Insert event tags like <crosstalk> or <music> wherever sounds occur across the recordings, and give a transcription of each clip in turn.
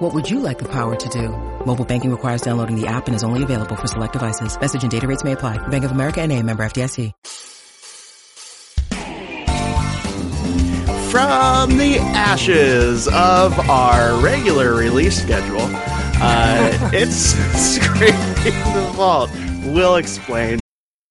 What would you like the power to do? Mobile banking requires downloading the app and is only available for select devices. Message and data rates may apply. Bank of America and a member FDIC. From the ashes of our regular release schedule, uh, <laughs> it's <laughs> Scraping the Vault. We'll explain.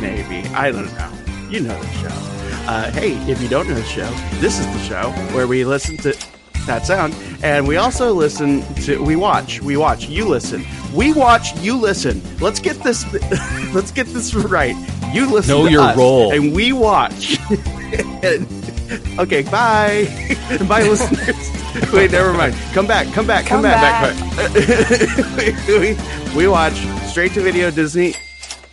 Maybe. I don't know. You know the show. Uh, hey, if you don't know the show, this is the show where we listen to that sound. And we also listen to, we watch, we watch, you listen. We watch, you listen. Let's get this, <laughs> let's get this right. You listen Know to your us, role. And we watch. And- <laughs> okay, bye. <laughs> bye, listeners. Wait, never mind. Come back, come back, come, Come back. back. we, we watch straight to video Disney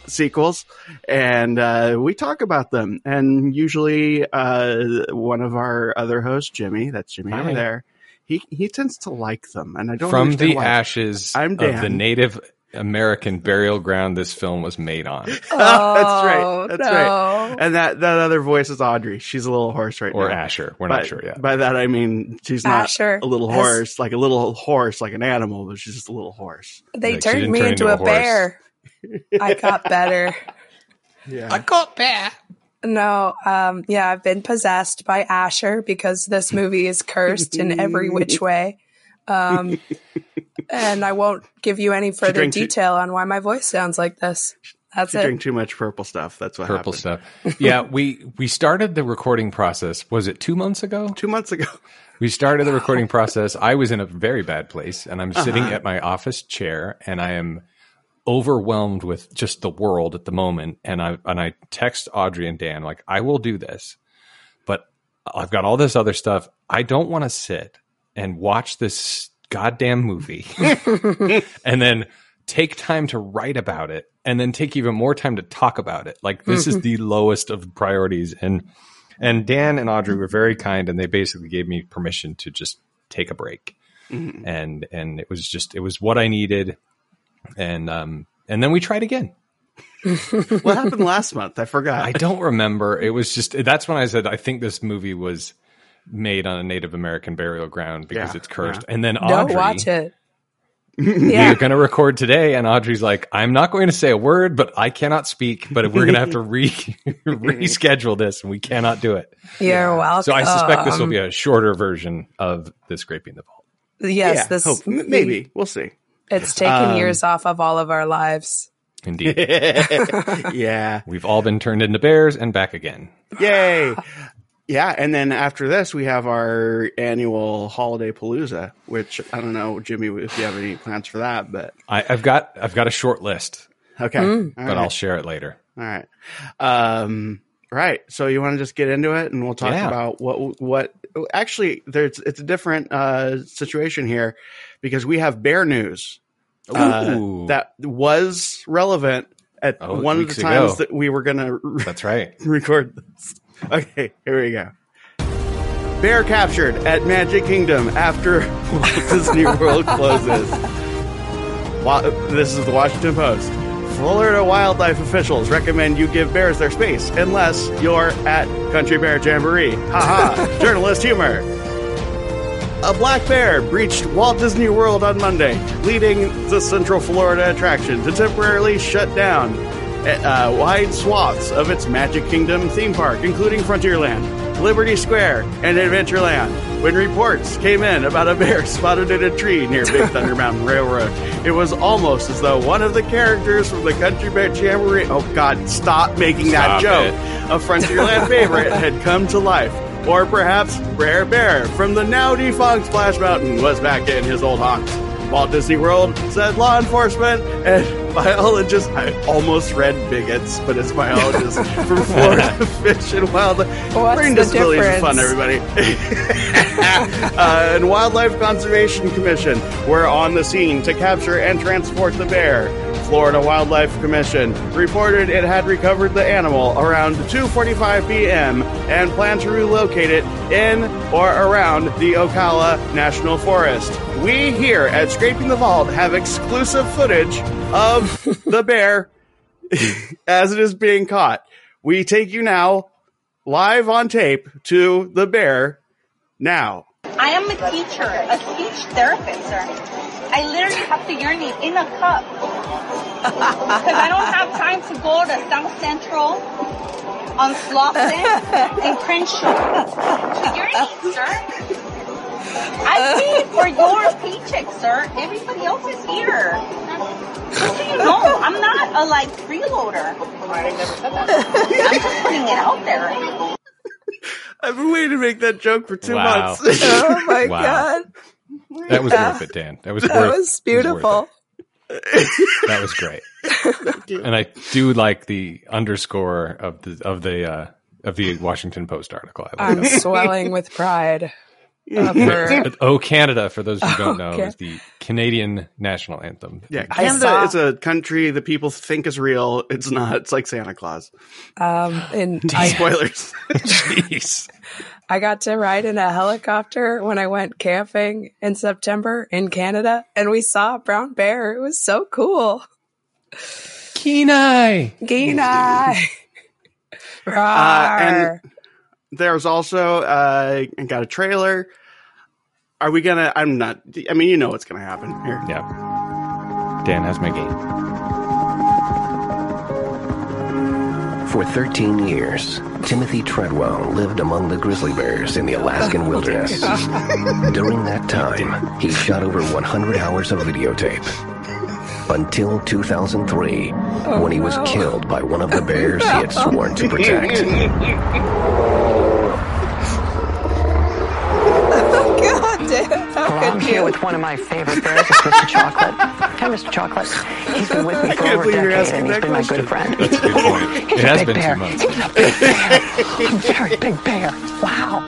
sequels and uh, we talk about them and usually uh, one of our other hosts jimmy that's jimmy over there he he tends to like them and i don't From the why. ashes I'm of the Native American burial ground this film was made on. <laughs> that's right that's no. right and that that other voice is audrey she's a little horse right Or now Or Asher. We're by, not sure yet. by that i mean she's not Asher. a little That's- horse like a little horse like an animal but she's just a little horse They Like, turned me into, into a a, horse. bear. I got better. yeah I got better. No, um, yeah, I've been possessed by Asher because this movie is cursed in every which <laughs> way. Um, and I won't give you any further drank too- detail on why my voice sounds like this. That's she it. drank too much purple stuff that's what Purple happened. stuff. <laughs> Yeah, we we started the recording process. Was it two months ago? two months ago We started the recording process. I was in a very bad place, and I'm sitting Uh-huh. at my office chair, and I am overwhelmed with just the world at the moment. And I and I text Audrey and Dan like, I will do this, but I've got all this other stuff. I don't want to sit and watch this goddamn movie, <laughs> and then take time to write about it, and then take even more time to talk about it. Like this is <laughs> the lowest of priorities, and and Dan and Audrey were very kind, and they basically gave me permission to just take a break, mm-hmm. and and it was just it was what I needed, and um and then we tried again. <laughs> what happened last month i forgot I don't remember. It was just that's when I said I think this movie was made on a Native American burial ground because Yeah, it's cursed, yeah. and then Don't Audrey. watch it. <laughs> We're going to record today, and Audrey's like, "I'm not going to say a word, but I cannot speak. But we're going to have to re <laughs> reschedule this, and we cannot do it." You're welcome. So I suspect this will be a shorter version of the scraping the vault. Yes, yeah, this hope- maybe we'll see It's taken Um, years off of all of our lives. Indeed, <laughs> yeah we've all been turned into bears and back again. Yay! Yeah, and then after this, we have our annual holiday palooza, which I don't know, Jimmy, if you have any plans for that, but I, I've got I've got a short list, okay, Mm. But right. I'll share it later. all right, um, right. So you want to just get into it, and we'll talk Yeah. about what what actually there's it's a different uh, situation here because we have bear news uh, that was relevant at Oh, one of the times ago. that we were going to That's right. <laughs> record this. Okay, here we go. Bear captured at Magic Kingdom after Walt <laughs> Disney World closes. Wa- This is the Washington Post. Florida wildlife officials recommend you give bears their space unless you're at Country Bear Jamboree. Haha, <laughs> journalist humor. A black bear breached Walt Disney World on Monday, leading the Central Florida attraction to temporarily shut down. Uh, wide swaths of its Magic Kingdom theme park, including Frontierland, Liberty Square, and Adventureland. When reports came in about a bear <laughs> spotted in a tree near Big <laughs> Thunder Mountain Railroad, it was almost as though one of the characters from the Country Bear Jamboree, oh God, stop making that joke, it. a Frontierland favorite had come to life. Or perhaps Rare Bear from the now defunct Splash Mountain was back in his old haunts. Walt Disney World said law enforcement and <laughs> biologists. I almost read bigots, but it's biologists <laughs> from Florida <laughs> Fish and Wildlife. What's the disabilities is fun, everybody. uh, and Wildlife Conservation Commission were on the scene to capture and transport the bear. Florida Wildlife Commission reported it had recovered the animal around 2:45 p.m. and planned to relocate it in or around the Ocala National Forest. We here at Scraping the Vault have exclusive footage of <laughs> the bear <laughs> as it is being caught. We take you now live on tape to the bear now. I am a teacher, a speech therapist, sir. I literally have to urinate in a cup. Because I don't have time to go to South Central on Slauson and Crenshaw to urinate, sir. I paid for your paycheck, sir. Everybody else is here. Just so you know, I'm not a like freeloader. I never said that. I'm just putting it out there. I've been waiting to make that joke for two Wow. months. <laughs> Oh my Wow. god, That was worth it, Dan. That was that worth. was it worth beautiful. it. That was great. <laughs> and I do like the underscore of the of the uh, of the Washington Post article. I like I'm that. swelling with pride. <laughs> of. Oh Canada, for those who don't know, Okay. is the Canadian national anthem. Yeah, Canada saw- is a country that people think is real. It's not. It's like Santa Claus. Um, and <laughs> I, Spoilers. Jeez. I got to ride in a helicopter when I went camping in September in Canada, and we saw a brown bear. It was so cool. Kenai. Kenai. <laughs> <laughs> Uh, Rawr. and there's also uh, I got a trailer. Are we gonna? I'm not. I mean, you know what's gonna happen here. Yeah. Dan has my game. For 13 years, Timothy Treadwell lived among the grizzly bears in the Alaskan <laughs> wilderness. During that time, he shot over 100 hours of videotape. Until 2003, when he was oh, killed by one of the bears he had sworn to protect. <laughs> with one of my favorite bears, it's Mr. Chocolate. Hi, Mr. Chocolate. He's been with me for can't over a believe you're decade, and he's been my question. good friend. That's a good point. It He's a has big been bear. two months. He's a big bear. A very big bear. Wow.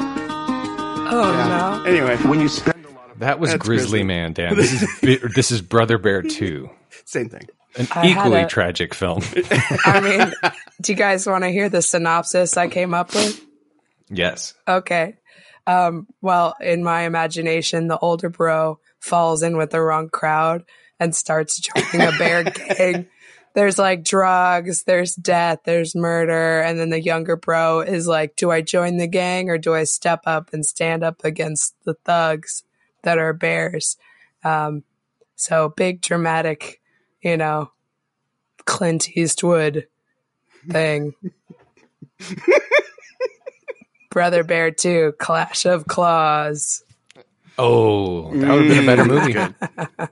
Oh no. Anyway, When you spend a lot of That was Grizzly Grizzly. Man, Dan. <laughs> This is this is Brother Bear <laughs> Two, same thing. an I equally a- tragic film. <laughs> I mean, do you guys want to hear the synopsis I came up with? yes. Okay. Um, well, in my imagination, the older bro falls in with the wrong crowd and starts joining a bear <laughs> gang. There's like drugs, there's death, there's murder. And then the younger bro is like, do I join the gang or do I step up and stand up against the thugs that are bears? Um, so big dramatic, you know, Clint Eastwood thing. <laughs> <laughs> Brother Bear 2, Clash of Claws. Oh, that would have been a better movie. <laughs>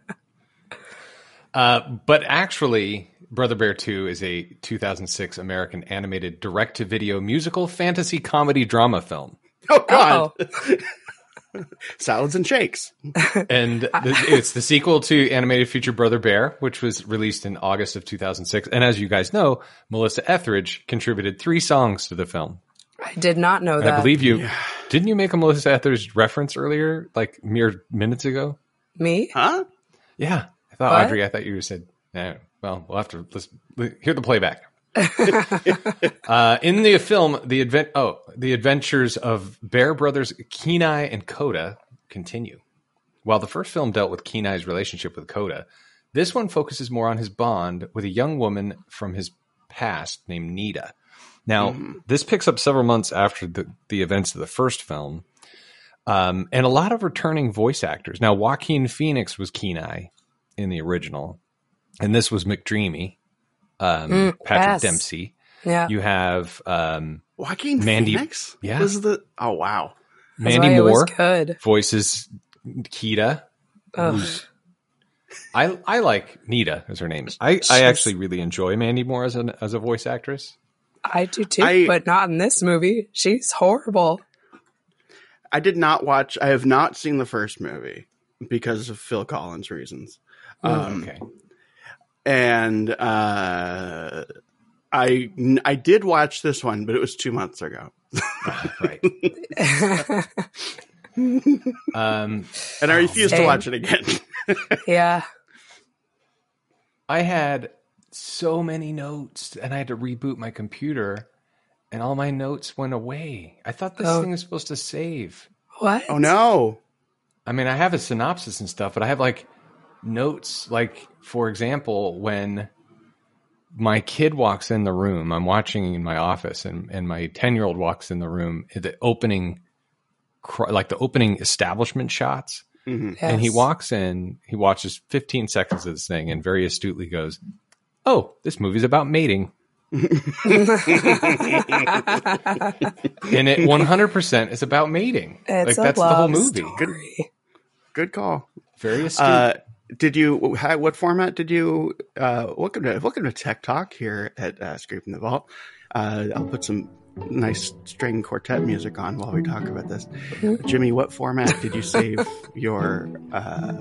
uh, but actually, Brother Bear 2 is a 2006 American animated direct to video musical fantasy comedy drama film. Oh God, Oh, <laughs> salads and shakes. <laughs> And th- it's the sequel to animated feature Brother Bear, which was released in August of 2006. And as you guys know, Melissa Etheridge contributed three songs to the film. I did not know that. I believe you didn't you make a Melissa Etheridge reference earlier, like mere minutes ago? Me? Huh? Yeah, I thought What? Audrey. I thought you said. Yeah, well, we'll have to listen, hear the playback. <laughs> uh, in the film, the advent oh the adventures of Bear brothers Kenai and Koda continue. While the first film dealt with Kenai's relationship with Koda, this one focuses more on his bond with a young woman from his past named Nita. Now, this picks up several months after the, the events of the first film, um, and a lot of returning voice actors. Now, Joaquin Phoenix was Kenai in the original, and this was McDreamy um, Mm, Patrick yes. Dempsey. Yeah. You have um, Joaquin Mandy- Phoenix. Yeah. was the oh wow. Mandy why it was Moore good. voices Kita. Who's- I I like Nita as her name. I, I actually really enjoy Mandy Moore as an as a voice actress. I do too, I- but not in this movie. She's horrible. I did not watch. I have not seen the first movie because of Phil Collins reasons. Um, okay. and uh, I I did watch this one, but it was two months ago, <laughs> right. <laughs> Um, and I refuse to watch it again. <laughs> yeah. I had so many notes and I had to reboot my computer and all my notes went away. I thought this Oh. thing was supposed to save. What? oh no! I mean, I have a synopsis and stuff, but I have like notes, like, for example, when my kid walks in the room, I'm watching in my office, and, and my 10 year old walks in the room, the opening, like the opening establishment shots. Mhm. And he walks in, he watches 15 seconds of this thing, and very astutely goes, Oh, this movie's about mating. <laughs> and it 100% is about mating. It's like, a that's the whole movie. story. Good call. Very astute. Uh, did you? What format did you? Uh, welcome to welcome to Tech Talk here at uh, Scraping the Vault. Uh, I'll put some nice string quartet music on while we talk about this. Jimmy, what format did you save <laughs> your? Uh,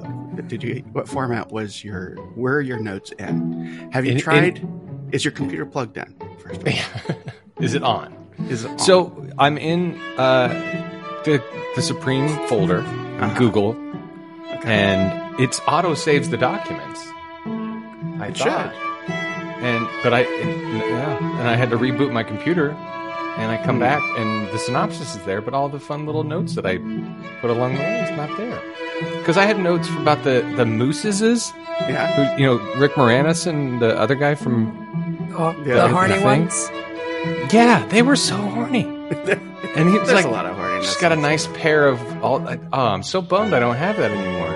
did you? What format was your? Where are your notes in? Have you In- in- tried? is your computer plugged in? First of all, <laughs> is it on? is it on? So I'm in uh, the the Supreme folder in Uh-huh. Google, and it's auto saves the documents. I It thought, and but I and, yeah, and I had to reboot my computer, and I come back and the synopsis is there, but all the fun little notes that I put along the way is not there. Because I had notes about the the mooses, yeah, who you know Rick Moranis and the other guy from Oh, Yeah, the the horny thing. ones. yeah, they were so horny. <laughs> And he was there's like, a lot of horniness. She's got a nice pair of all. Oh, I'm so bummed I don't have that anymore.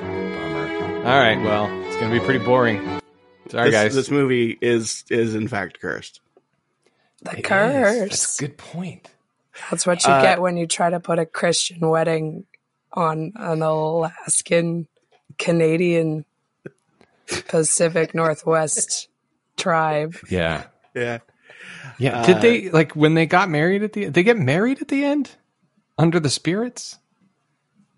Bummer. All right, well, it's gonna be pretty boring. Sorry, This, guys. this movie is is in fact cursed. The It is. curse. That's a good point. That's what you Uh, get when you try to put a Christian wedding on an Alaskan, Canadian, Pacific Northwest tribe. Yeah, Yeah. yeah. Uh, Did they like when they got married at the? They get married at the end under the spirits.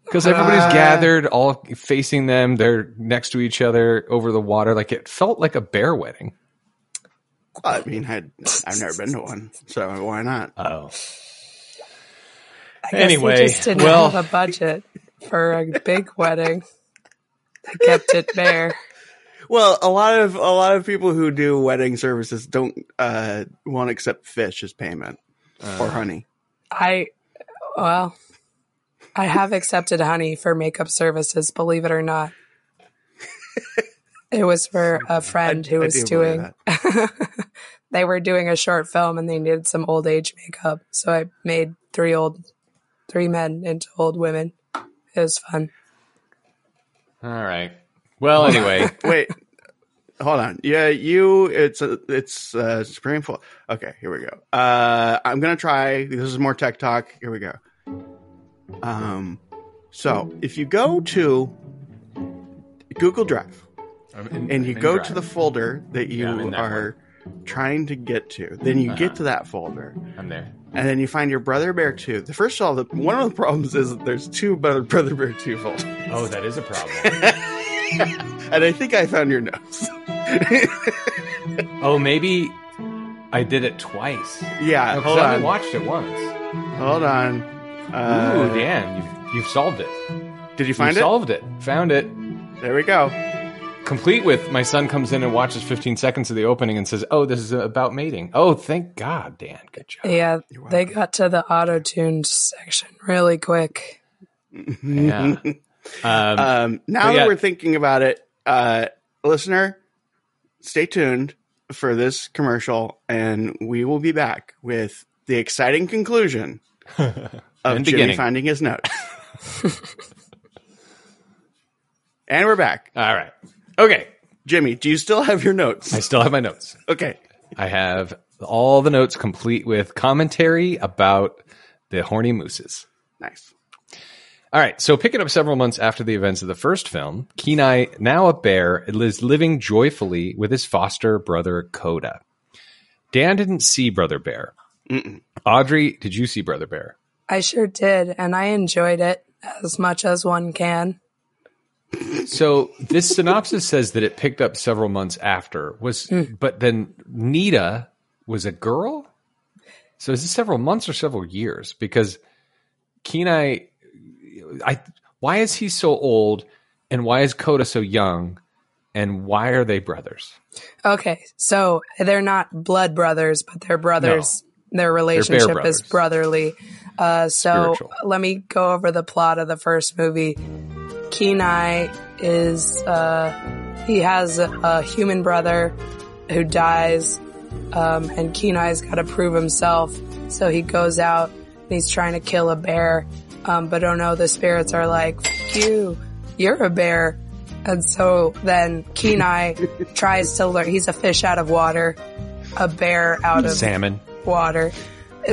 Because everybody's Uh, gathered, all facing them. They're next to each other over the water. Like it felt like a bear wedding. I mean, I, I've never been to one, so why not? Oh, I guess Anyway, they just didn't well- have a budget for a big wedding. They kept it bare. Well, a lot of a lot of people who do wedding services don't uh, won't accept fish as payment or honey. I, well, I have accepted honey for makeup services, believe it or not. <laughs> It was for a friend who I was do believe doing, <laughs> they were doing a short film and they needed some old age makeup. So I made three old, three men into old women. It was fun. all right. Well, anyway, <laughs> Wait, hold on. Yeah, you. It's a it's uh, Supreme Full. Okay, here we go. Uh, I'm gonna try. This is more tech talk. Here we go. Um, so if you go to Google Drive I'm in- and you I'm go drive. to the folder that you Yeah, I'm are trying to get to, then you Uh-huh. get to that folder. I'm there. and then you find your Brother Bear 2. The first of all, the, one of the problems is that there's two Brother, Brother Bear 2 folders. Oh, that is a problem. <laughs> and I think I found your notes. oh, maybe I did it twice. yeah, No, hold I only on. watched it once. Hold on. Uh, Ooh, Dan, you've, you've solved it. Did you find you it? solved it. Found it. There we go. Complete with my son comes in and watches 15 seconds of the opening and says, "Oh, this is about mating." Oh, thank God, Dan. Good job. Yeah, they got to the auto tuned section really quick. Yeah. <laughs> Um, Um, now But that yeah. we're thinking about it, uh, listener, stay tuned for this commercial, and we will be back with the exciting conclusion <laughs> of And Jimmy beginning. finding his notes. <laughs> and we're back. all right. Okay. Jimmy, do you still have your notes? I still have my notes. Okay. I have all the notes complete with commentary about the horny mooses. Nice. All right, so picking up several months after the events of the first film, Kenai, now a bear, is living joyfully with his foster brother Koda. Dan didn't see Brother Bear. Audrey, did you see Brother Bear? I sure did, and I enjoyed it as much as one can. So this synopsis says that it picked up several months after. Was but then Nita was a girl. So is this several months or several years? Because Kenai, I why is he so old, and why is Koda so young, and why are they brothers? Okay, so they're not blood brothers, but they're brothers. Their relationship brothers. is brotherly. Uh, so Spiritual. let me go over the plot of the first movie. Kenai is uh, he has a, a human brother who dies, um, and Kenai's got to prove himself. So he goes out and he's trying to kill a bear, um, but oh no, the spirits are like, "Fuck you, you're a bear." And so then Kenai <laughs> tries to learn. He's a fish out of water, a bear out of Salmon. water.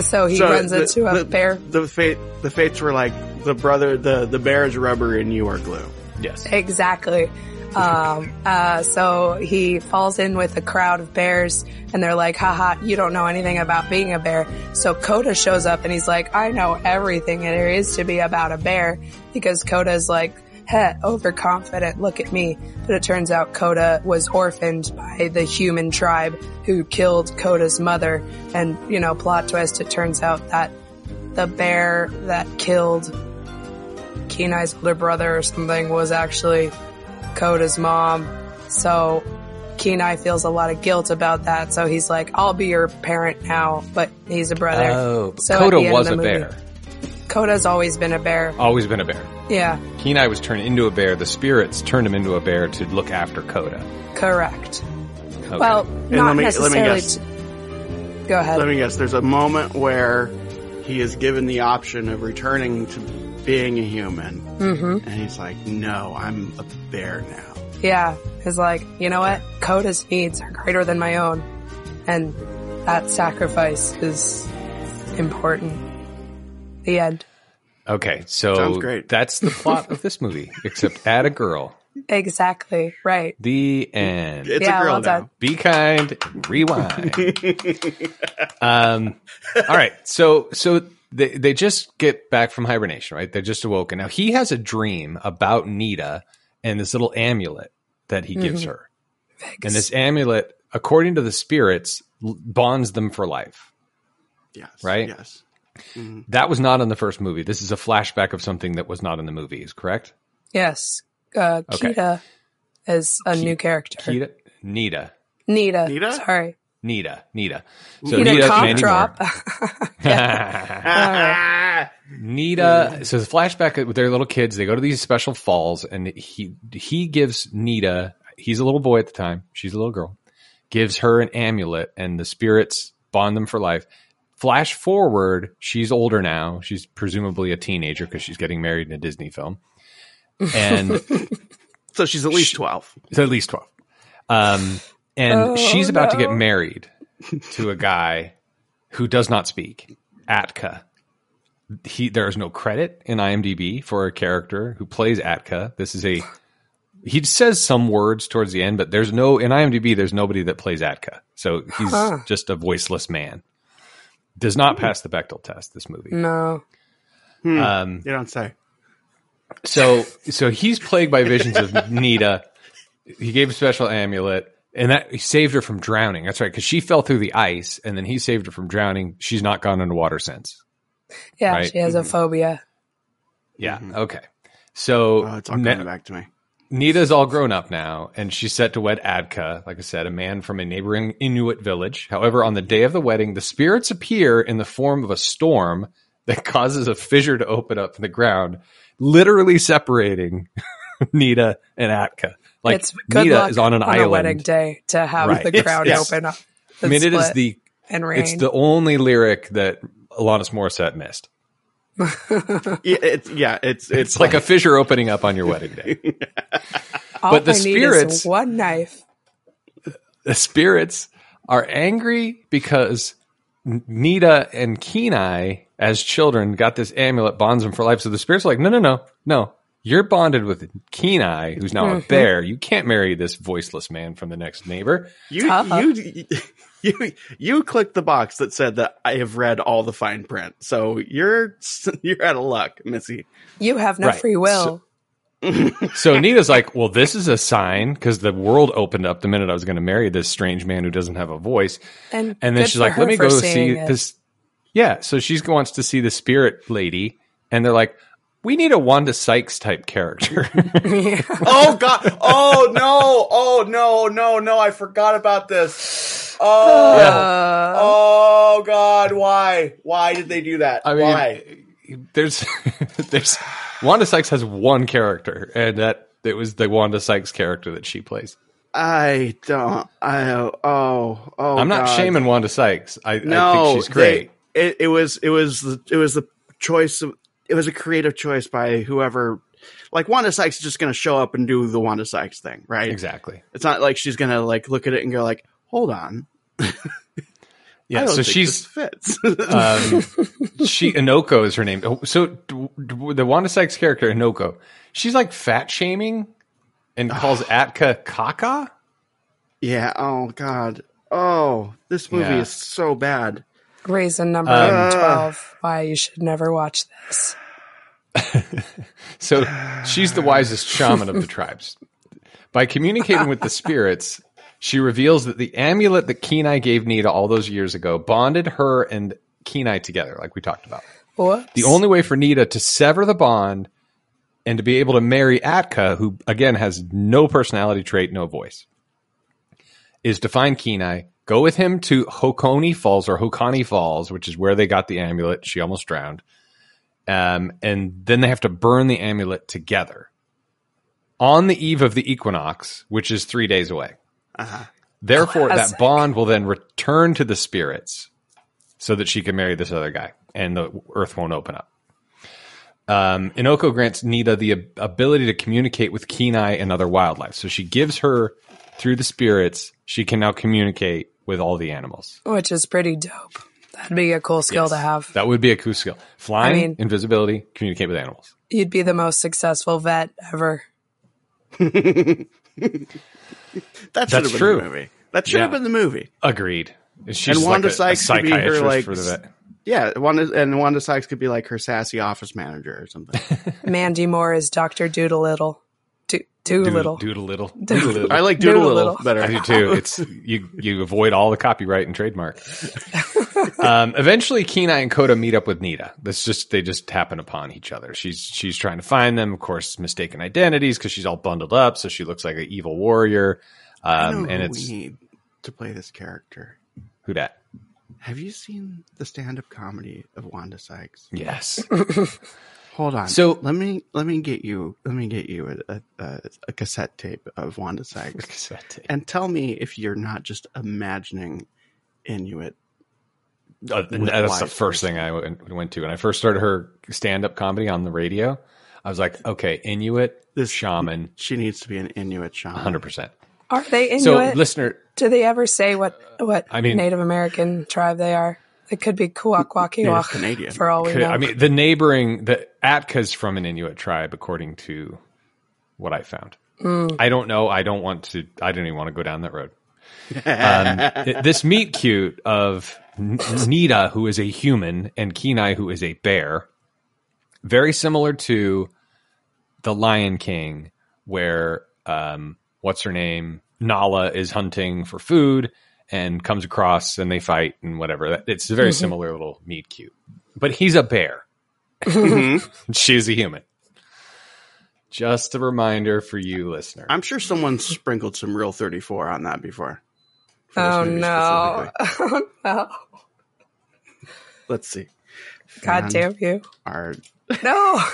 So he So runs the- into a the, bear. The fate, the fates were like the brother, the the bear is rubber and you are glue. Yes. Exactly. Um, uh, so he falls in with a crowd of bears and they're like, haha, you don't know anything about being a bear. So Koda shows up and he's like, I know everything there is to be about a bear because Koda's like, heh, overconfident, look at me. But it turns out Koda was orphaned by the human tribe who killed Koda's mother. And, you know, plot twist, it turns out that the bear that killed Kenai's older brother or something was actually Koda's mom. So Kenai feels a lot of guilt about that. So he's like, I'll be your parent now, but he's a brother. Oh, but So at Koda the end was of a the movie- bear. Koda's always been a bear. Always been a bear. Yeah, Kenai was turned into a bear. The spirits turned him into a bear to look after Koda. correct. Okay. Well, not let me- let me necessarily. guess. t- Go ahead. Let me guess. There's a moment where he is given the option of returning to being a human, mm-hmm. and he's like, "No, I'm a bear now." Yeah, he's like, you know what? Koda's needs are greater than my own, and that sacrifice is important. The end. okay, so Sounds great. that's the plot of this movie, <laughs> except add a girl. Exactly right. The end. It's Yeah, a girl well now. Be kind. Rewind. <laughs> um, all right. So so they they just get back from hibernation, right? They're just awoken. Now he has a dream about Nita and this little amulet that he gives her, and this amulet, according to the spirits, l- bonds them for life. Yes. Right? Yes. That was not in the first movie. This is a flashback of something that was not in the movie. Is correct? Yes. Uh, Okay. Kita is a new character. Nita. Nita. Nita. Nita? Sorry. Nita. Nita. So Nita, Nita, cough Mandy drop. <laughs> <laughs> Nita. So the flashback with their little kids, they go to these special falls, and he he gives Nita. He's a little boy at the time. She's a little girl. Gives her an amulet, and the spirits bond them for life. Flash forward, she's older now. She's presumably a teenager because she's getting married in a Disney film, and <laughs> so she's at least twelve. so at least 12. Um, and Oh, she's about to get married to a guy who does not speak, Atka. He there is no credit in IMDb for a character who plays Atka. This is a he says some words towards the end, but there's no in IMDb. There's nobody that plays Atka, so he's Huh. just a voiceless man. Does not pass the Bechdel test. This movie. no. Um, You don't say. so so he's plagued by visions of Nita. He gave a special amulet, and that he saved her from drowning. That's right, because she fell through the ice, and then he saved her from drowning. She's not gone underwater since. Yeah, Right. she has a mm-hmm. phobia. Yeah. Mm-hmm. Okay. So Oh, it's all Na- coming back to me. Nita's all grown up now, and she's set to wed Atka, like I said, a man from a neighboring Inuit village. However, on the day of the wedding, the spirits appear in the form of a storm that <laughs> causes a fissure to open up in the ground, literally separating <laughs> Nita and Atka. Like it's good Nita luck is on an a island. wedding day to have Right. the crowd ground yes. open up. I mean, it is the and rain. it's the only lyric that Alanis Morissette missed. <laughs> Yeah, it's yeah, it's It's like a fissure opening up on your wedding day. <laughs> All but the I need is spirits- one knife. the spirits are angry because Nita and Kenai, as children, got this amulet bonds them for life. So the spirits are like, no, no, no, no. You're bonded with Kenai, who's now a mm-hmm. bear. You can't marry this voiceless man from the next neighbor. You Tough. you you you clicked the box that said that I have read all the fine print. So you're <laughs> you're out of luck, Missy. You have no Right. free will. <laughs> So Nita's like, well, this is a sign because the world opened up the minute I was going to marry this strange man who doesn't have a voice. and And then she's like, let me go see it. this. Yeah. So she wants to see the spirit lady. And they're like, we need a Wanda Sykes type character. <laughs> <laughs> Oh god. Oh no. Oh no. No. No. I forgot about this. Oh. Uh, Oh god. Why? Why did they do that? I mean, Why? there's, <laughs> there's, Wanda Sykes has one character, and that it was the Wanda Sykes character that she plays. I don't. I oh oh. I'm not God. shaming Wanda Sykes. I, No, I think she's great. they- it, it was it was the, it was the choice of it was a creative choice by whoever. Like Wanda Sykes is just going to show up and do the Wanda Sykes thing, right? exactly. It's not like she's going to like look at it and go like, "Hold on, <laughs> Yeah. So she's fits." um, she Innoko is her name. Oh, So d- d- the Wanda Sykes character Innoko, she's like fat shaming and calls Atka Kaka. yeah. Oh God. Oh, this movie Yeah. is so bad. Reason number Um, 12 why you should never watch this. <laughs> So she's the wisest shaman of the tribes. By communicating with the <laughs> spirits, she reveals that the amulet that Kenai gave Nita all those years ago bonded her and Kenai together, like we talked about. Whoops. The only way for Nita to sever the bond and to be able to marry Atka, who again has no personality trait, no voice, is to find Kenai, go with him to Hokoni Falls or Hokani Falls, which is where they got the amulet. She almost drowned. Um, and then they have to burn the amulet together on the eve of the equinox, which is three days away. Therefore, Classic. that bond will then return to the spirits so that she can marry this other guy and the earth won't open up. Um, Innoko grants Nita the ab- ability to communicate with Kenai and other wildlife. So she gives her, through the spirits, she can now communicate with all the animals. which is pretty dope. That'd be a cool skill to have. That would be a cool skill. Flying, I mean- invisibility, communicate with animals. You'd be the most successful vet ever. <laughs> That should That's have been true. the movie. That should have Yeah. been the movie. Agreed. She's And Wanda like a, Sykes a could be her, like, for the vet. Yeah, Wanda and Wanda Sykes could be like her sassy office manager or something. <laughs> Mandy Moore is Doctor Doodle-Little. Do- Doolittle. <laughs> <laughs> Doodle-little. Doodle-little. I like Doodle Doodle-little. Little better. I do <laughs> too. It's you. You avoid all the copyright and trademark. um, eventually, Kenai and Coda meet up with Nita. That's just they just happen upon each other. She's she's trying to find them. Of course, mistaken identities because she's all bundled up, so she looks like an evil warrior. I know Um, and who it's we need to play this character. who that? Have you seen the stand-up comedy of Wanda Sykes? Yes. Hold on. So- let me let me get you let me get you a, a, a cassette tape of Wanda Sykes <laughs> and tell me if you're not just imagining Inuit. Uh, With that's the first thing I went, went to when I first started her stand up comedy on the radio. I was like, okay, Inuit, This shaman, She needs to be an Inuit shaman. hundred percent. Are they Inuit? So, listener, Do they ever say what what I mean- Native American tribe they are? It could be Native Kuwakwakiwak Canadian. for all we Could- know. I mean, the neighboring, the Atka's from an Inuit tribe, according to what I found. I don't know. I don't want to. I don't even want to go down that road. Um, <laughs> this meet cute of Nita, who is a human, and Kenai, who is a bear, very similar to the Lion King, where um, what's her name, Nala, is hunting for food and comes across and they fight and whatever. It's a very similar little meet cute, but he's a bear. <laughs> She's a human. Just a reminder for you, listener. I'm sure someone sprinkled some real 34 on that before. Oh no! <laughs> Oh no! Let's see. God Fan damn you! Our No! <laughs>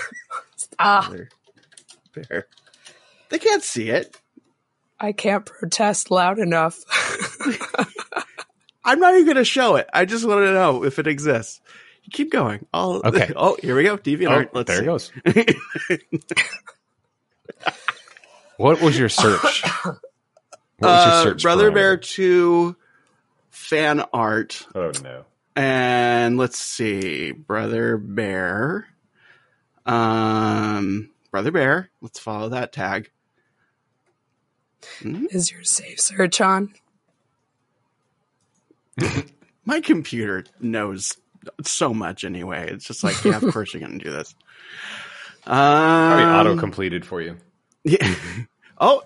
Ah, other bear. They can't see it. I can't protest loud enough. <laughs> I'm not even going to show it. I just want to know if it exists. Keep going. I'll, Okay. <laughs> Oh, here we go. Oh, DeviantArt. Let's there see. it goes. <laughs> what was your search? What was your Uh, search Brother Bear 2 fan art. Oh no. And let's see. Brother Bear. Um, Brother Bear. Let's follow that tag. Is your safe search on? <laughs> My computer knows so much anyway. It's just like, yeah, of <laughs> course you're going to do this. Probably Um, auto completed for you. <laughs> Yeah. Oh,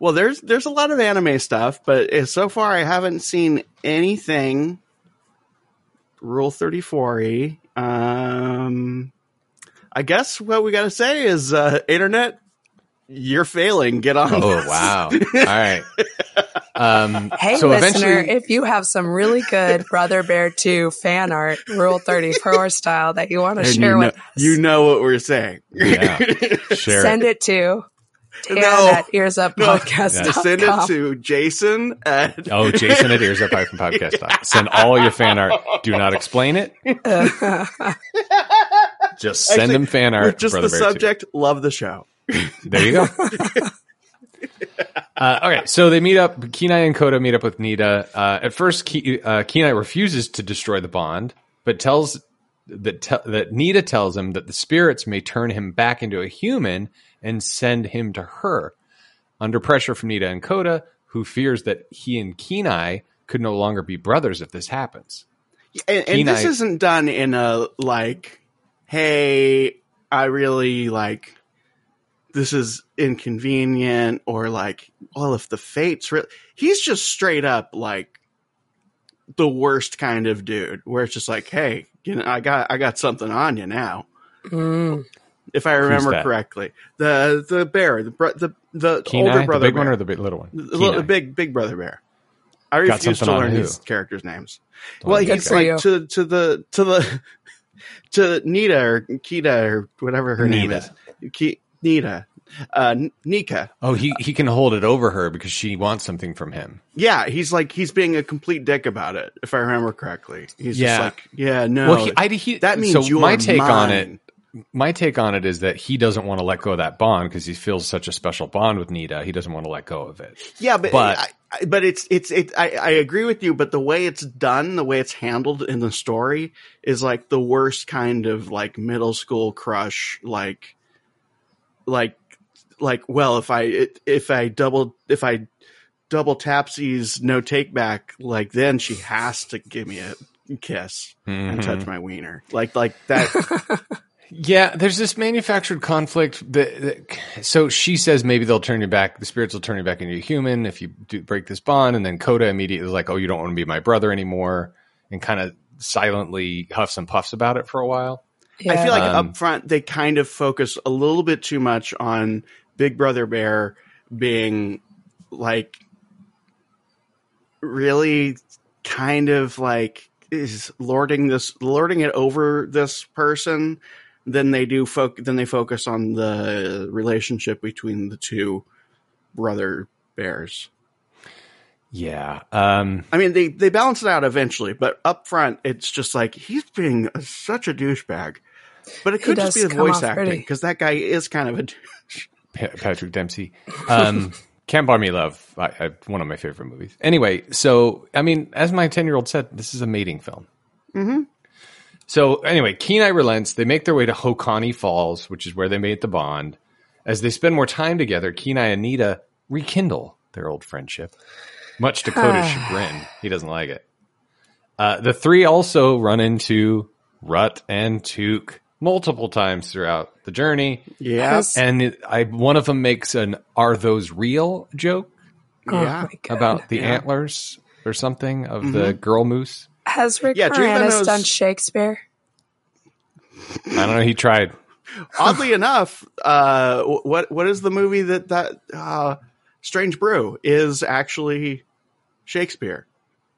well, there's there's a lot of anime stuff, but uh, so far I haven't seen anything. Rule thirty four e. Um, I guess what we got to say is, uh, internet, you're failing. Get on. Oh this. wow! All right. Um, Hey, so listener, eventually, if you have some really good Brother Bear 2 fan art, Rule 34 style, that you want to share you know, with us, you know what we're saying. yeah, share send it. it to Dan No. at earsuppodcast.com. Send it to Jason at Oh, Jason at ears up hyphen podcast. dot com. Send all your fan art. Do not explain it. Just send Actually, them fan art. just Brother the Bear 2. subject. Love the show. There you go. <laughs> Uh, okay, so they meet up. Kenai and Koda meet up with Nita. Uh, at first, Ke- uh, Kenai refuses to destroy the bond, but tells that te- that Nita tells him that the spirits may turn him back into a human and send him to her. Under pressure from Nita and Koda, who fears that he and Kenai could no longer be brothers if this happens. and, and this isn't done in a like hey i really like this is inconvenient or like well if the fates really he's just straight up like the worst kind of dude where it's just like hey you know i got i got something on you now Mm. if i remember correctly the the bear the bro- the the Kenai, older the brother big one or the big, little one? the, Kenai. the big big brother bear i refuse to learn who? these characters names Don't well, he's like you. to to the to the <laughs> to Nita or Kita or whatever her name is. Ki, Nita, uh, Nika. Oh, he he can hold it over her because she wants something from him. Yeah, he's like he's being a complete dick about it. If I remember correctly, he's Yeah. just like, yeah, no. well, he, I, he, that means so you're my take on it. My take on it is that he doesn't want to let go of that bond because he feels such a special bond with Nita. He doesn't want to let go of it. Yeah, but But- I, I, but it's it's it. I, I agree with you, but the way it's done, the way it's handled in the story, is like the worst kind of like middle school crush. Like, like, like. Well, if I if I double if I double tapsies no take back, like then she has to give me a kiss and Mhm. touch my wiener. Like like that. <laughs> Yeah, there's this manufactured conflict. That, that- so she says maybe they'll turn you back. The spirits will turn you back into a human if you do break this bond. And then Koda immediately is like, "Oh, you don't want to be my brother anymore," and kind of silently huffs and puffs about it for a while. I feel like Um, up front they kind of focus a little bit too much on Big Brother Bear being like really kind of like is lording this lording it over this person then they do foc- then they focus on the relationship between the two brother bears. Yeah. Um, I mean, they they balance it out eventually, but up front, it's just like he's being a, such a douchebag. But it could just be the voice acting because that guy is kind of a douche. <laughs> Pa- Patrick Dempsey. Um, <laughs> Can't Buy Me Love. I, I, one of my favorite movies. Anyway, so, I mean, as my 10 year old said, this is a mating film. Mm-hmm. So, anyway, Kenai relents. They make their way to Hokani Falls, which is where they made the bond. As they spend more time together, Kenai and Nita rekindle their old friendship, much to Koda's <sighs> chagrin. He doesn't like it. Uh, the three also run into Rutt and Tuke multiple times throughout the journey. Yes. And it, I one of them makes an "Are those real?" joke Oh yeah. about the Yeah. antlers or something of the girl moose. Has Rick Yeah, Moranis done Shakespeare? I don't know. He tried. Oddly <laughs> enough, uh, what what is the movie that that uh, Strange Brew is actually Shakespeare?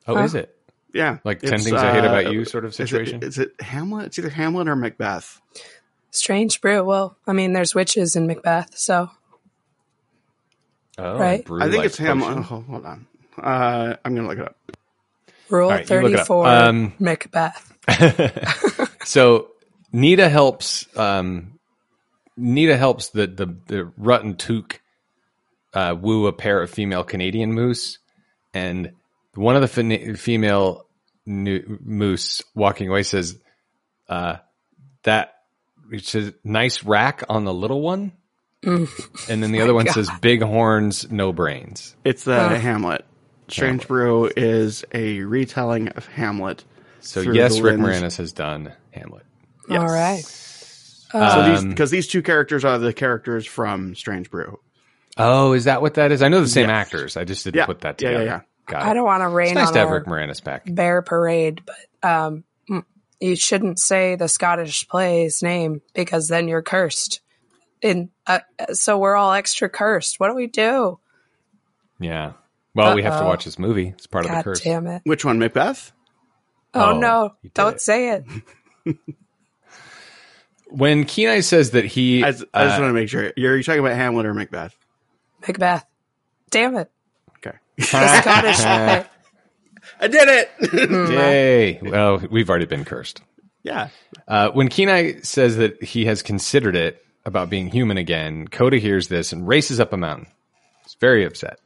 Oh, Huh? is it Yeah, like ten It's, things I hate uh, about you sort of situation? Is it, Hamlet? It's either Hamlet or Macbeth. Strange brew. Well, I mean, there's witches in Macbeth, so oh, right. brew I think it's Hamlet. Oh, hold on, uh, I'm gonna look it up. Rule right, you look it up. 34, Um, Macbeth. <laughs> <laughs> so Nita helps. Um, Nita helps the the the Rutt and Tuke uh, woo a pair of female Canadian moose, and one of the fin- female nu- moose walking away says, uh, "That which is nice rack on the little one," and then <laughs> the other one says, "Big horns, no brains." It's the Hamlet. Strange Brew is a retelling of Hamlet. So yes, Rick lens- Moranis has done Hamlet. Yes. All right. So these Um, because these two characters are the characters from Strange Brew. Oh, is that what that is? I know the same Yes. actors. I just didn't Yeah. put that together. Yeah, yeah, together. yeah. Got I it. don't want to rain. It's rain nice on to have our Rick Moranis back. bear parade, but um, mm, you shouldn't say the Scottish play's name because then you're cursed. In uh, so we're all extra cursed. What do we do? Yeah. Well, we have to watch this movie. It's part of the curse. damn it! Which one, Macbeth? Oh, Oh, no! Don't it. say it. <laughs> <laughs> When Kenai says that he, I, I just uh, want to make sure. You're, you talking about Hamlet or Macbeth? Macbeth. Damn it! Okay. Scottish. <laughs> I did it. yay! Well, we've already been cursed. yeah. Uh, when Kenai says that he has considered it about being human again, Koda hears this and races up a mountain. He's very upset,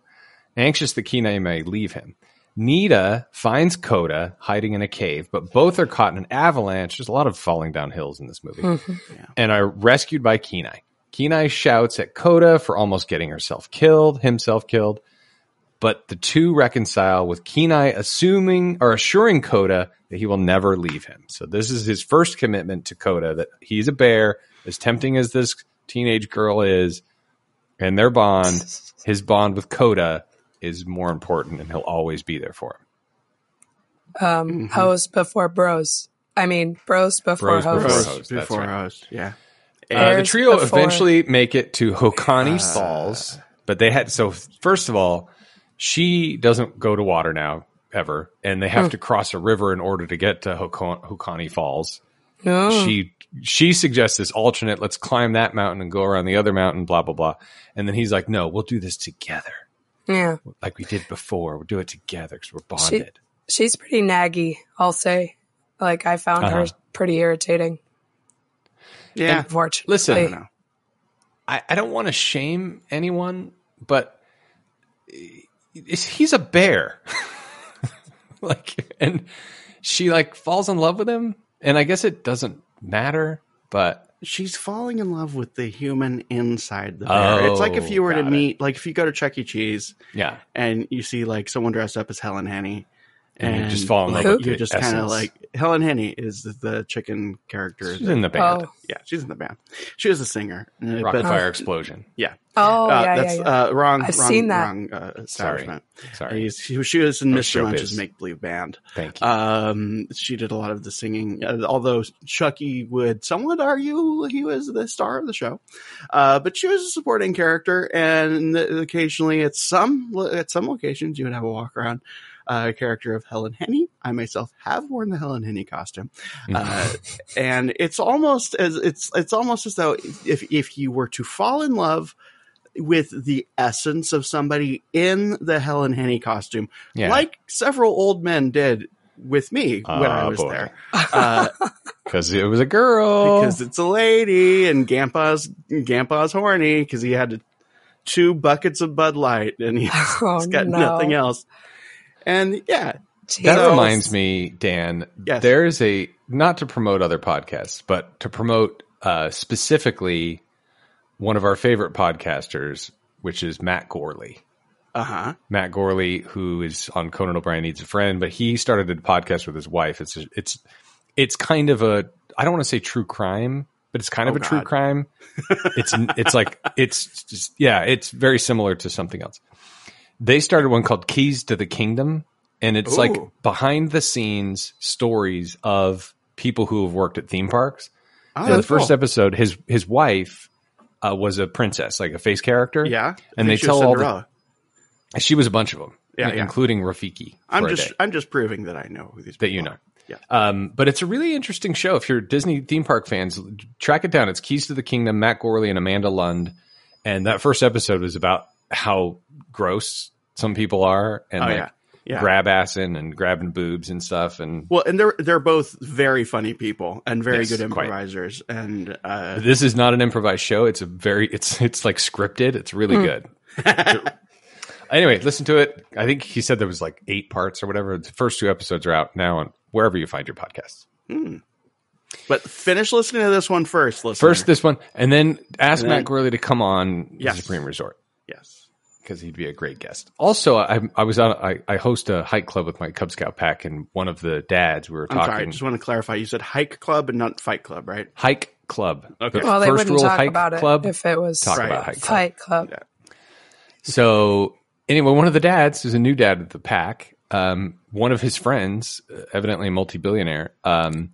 anxious that Kenai may leave him. Nita finds Koda hiding in a cave, but both are caught in an avalanche. There's a lot of falling down hills in this movie, and are rescued by Kenai. Kenai shouts at Koda for almost getting herself killed, himself killed, but the two reconcile with Kenai assuming or assuring Koda that he will never leave him. So this is his first commitment to Koda that he's a bear, as tempting as this teenage girl is, and their bond, his bond with Koda is more important and he'll always be there for him. Um, hoes before bros. I mean, bros before Mm-hmm. Bros before hoes. hoes. Before right. host. Yeah. Uh, the trio before- eventually make it to Hokani Falls, but they had so first of all, she doesn't go to water now ever, and they have to cross a river in order to get to Hoko- Hokani Falls. No. She she suggests this alternate. Let's climb that mountain and go around the other mountain. Blah blah blah. And then he's like, "No, we'll do this together, yeah. like we did before. We'll do it together because we're bonded." She's pretty naggy, I'll say. Like I found her Uh-huh. pretty irritating. Yeah. Unfortunately. Listen, I don't know. I, I don't want to shame anyone, but he's a bear. <laughs> like, and she like falls in love with him, and I guess it doesn't matter, but She's falling in love with the human inside the bear. it's like if you oh, were to Oh, it. meet, like if you go to Chuck E. Cheese yeah, and you see like someone dressed up as Helen Henny, And you just fall in love like, with you're just kind of like Helen Henny is the, the chicken character. she's that- in the band. Oh. yeah, she's in the band. She was a singer. Uh, Rocket but- Fire Explosion. Yeah. Oh, Uh, yeah, that's yeah, yeah. Uh, wrong. I've wrong, seen that. Wrong uh, Sorry, establishment. sorry. He's- She, she was in Or Mr. Munch's. Make Believe Band. Thank you. Um, she did a lot of the singing, uh, although Chucky would somewhat argue he was the star of the show. Uh, but she was a supporting character, and occasionally at some at some locations you would have a walk around uh, character of Helen Henny. I myself have worn the Helen Henny costume, uh, and it's almost as it's it's almost as though if if you were to fall in love with the essence of somebody in the Helen Henny costume, Yeah. like several old men did with me when I Ah, was boy. there. <laughs> Uh, Because it was a girl. because it's a lady and Gampa's Gampa's horny because he had two buckets of Bud Light and he's <laughs> Oh, got no. nothing else. And yeah, That reminds me, Dan. Yes. There's a not to promote other podcasts, but to promote uh, specifically one of our favorite podcasters, which is Matt Gorley. uh huh. Matt Gorley, who is on Conan O'Brien Needs a Friend, but he started a podcast with his wife. It's it's it's kind of a I don't want to say true crime, but it's kind of Oh, a true crime. It's it's like it's just yeah, it's very similar to something else. They started one called Keys to the Kingdom, and it's like behind the scenes stories of people who have worked at theme parks. Oh, In the first cool. episode, his his wife uh, was a princess, like a face character. yeah, and they think she was tell all the she was a bunch of them, Yeah, yeah. including Rafiki. I'm just I'm just proving that I know who these that people you know. are. Yeah. Um, but it's a really interesting show. If you're Disney theme park fans, track it down. It's Keys to the Kingdom, Matt Gorley and Amanda Lund. And that first episode was about how gross some people are and Oh, like yeah. Yeah. grab assing and grabbing boobs and stuff. And Well, and they're they're both very funny people and very Yes, good quite. improvisers. And uh, this is not an improvised show. It's a very it's it's like scripted. It's really Hmm. good. <laughs> anyway, listen to it. I think he said there was like eight parts or whatever. The first two episodes are out now on wherever you find your podcasts. But finish listening to this one first. Listener. First this one, and then ask And Matt then- Gorley to come on Yes. the Supreme Resort. Because he'd be a great guest. Also, I, I was on. I, I host a hike club with my Cub Scout pack, and one of the dads we were talking. I'm talking sorry. I just want to clarify. You said hike club and not fight club, right? hike club. Okay. The Well, they first wouldn't rule talk hike about club. it if it was talk Right. about hike. Fight Club. Yeah. So anyway, one of the dads is a new dad of the pack. Um, one of his friends, uh, evidently a multi-billionaire, um,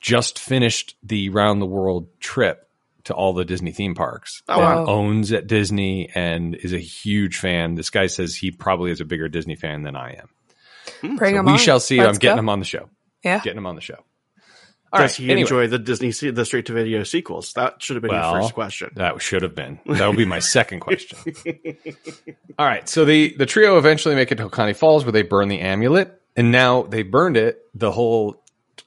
just finished the round the world trip to all the Disney theme parks. Oh, wow. owns at Disney and is a huge fan. This guy says he probably is a bigger Disney fan than I am. Hmm. Bring So him we on. shall see. Let's I'm getting go. him on the show. Yeah. Getting him on the show. All Does right. he anyway. enjoy the Disney the straight to video sequels? That should have been Well, your first question. That should have been. That would be my second question. <laughs> All right. So the the trio eventually make it to Hokani Falls where they burn the amulet, and now they burned it. The whole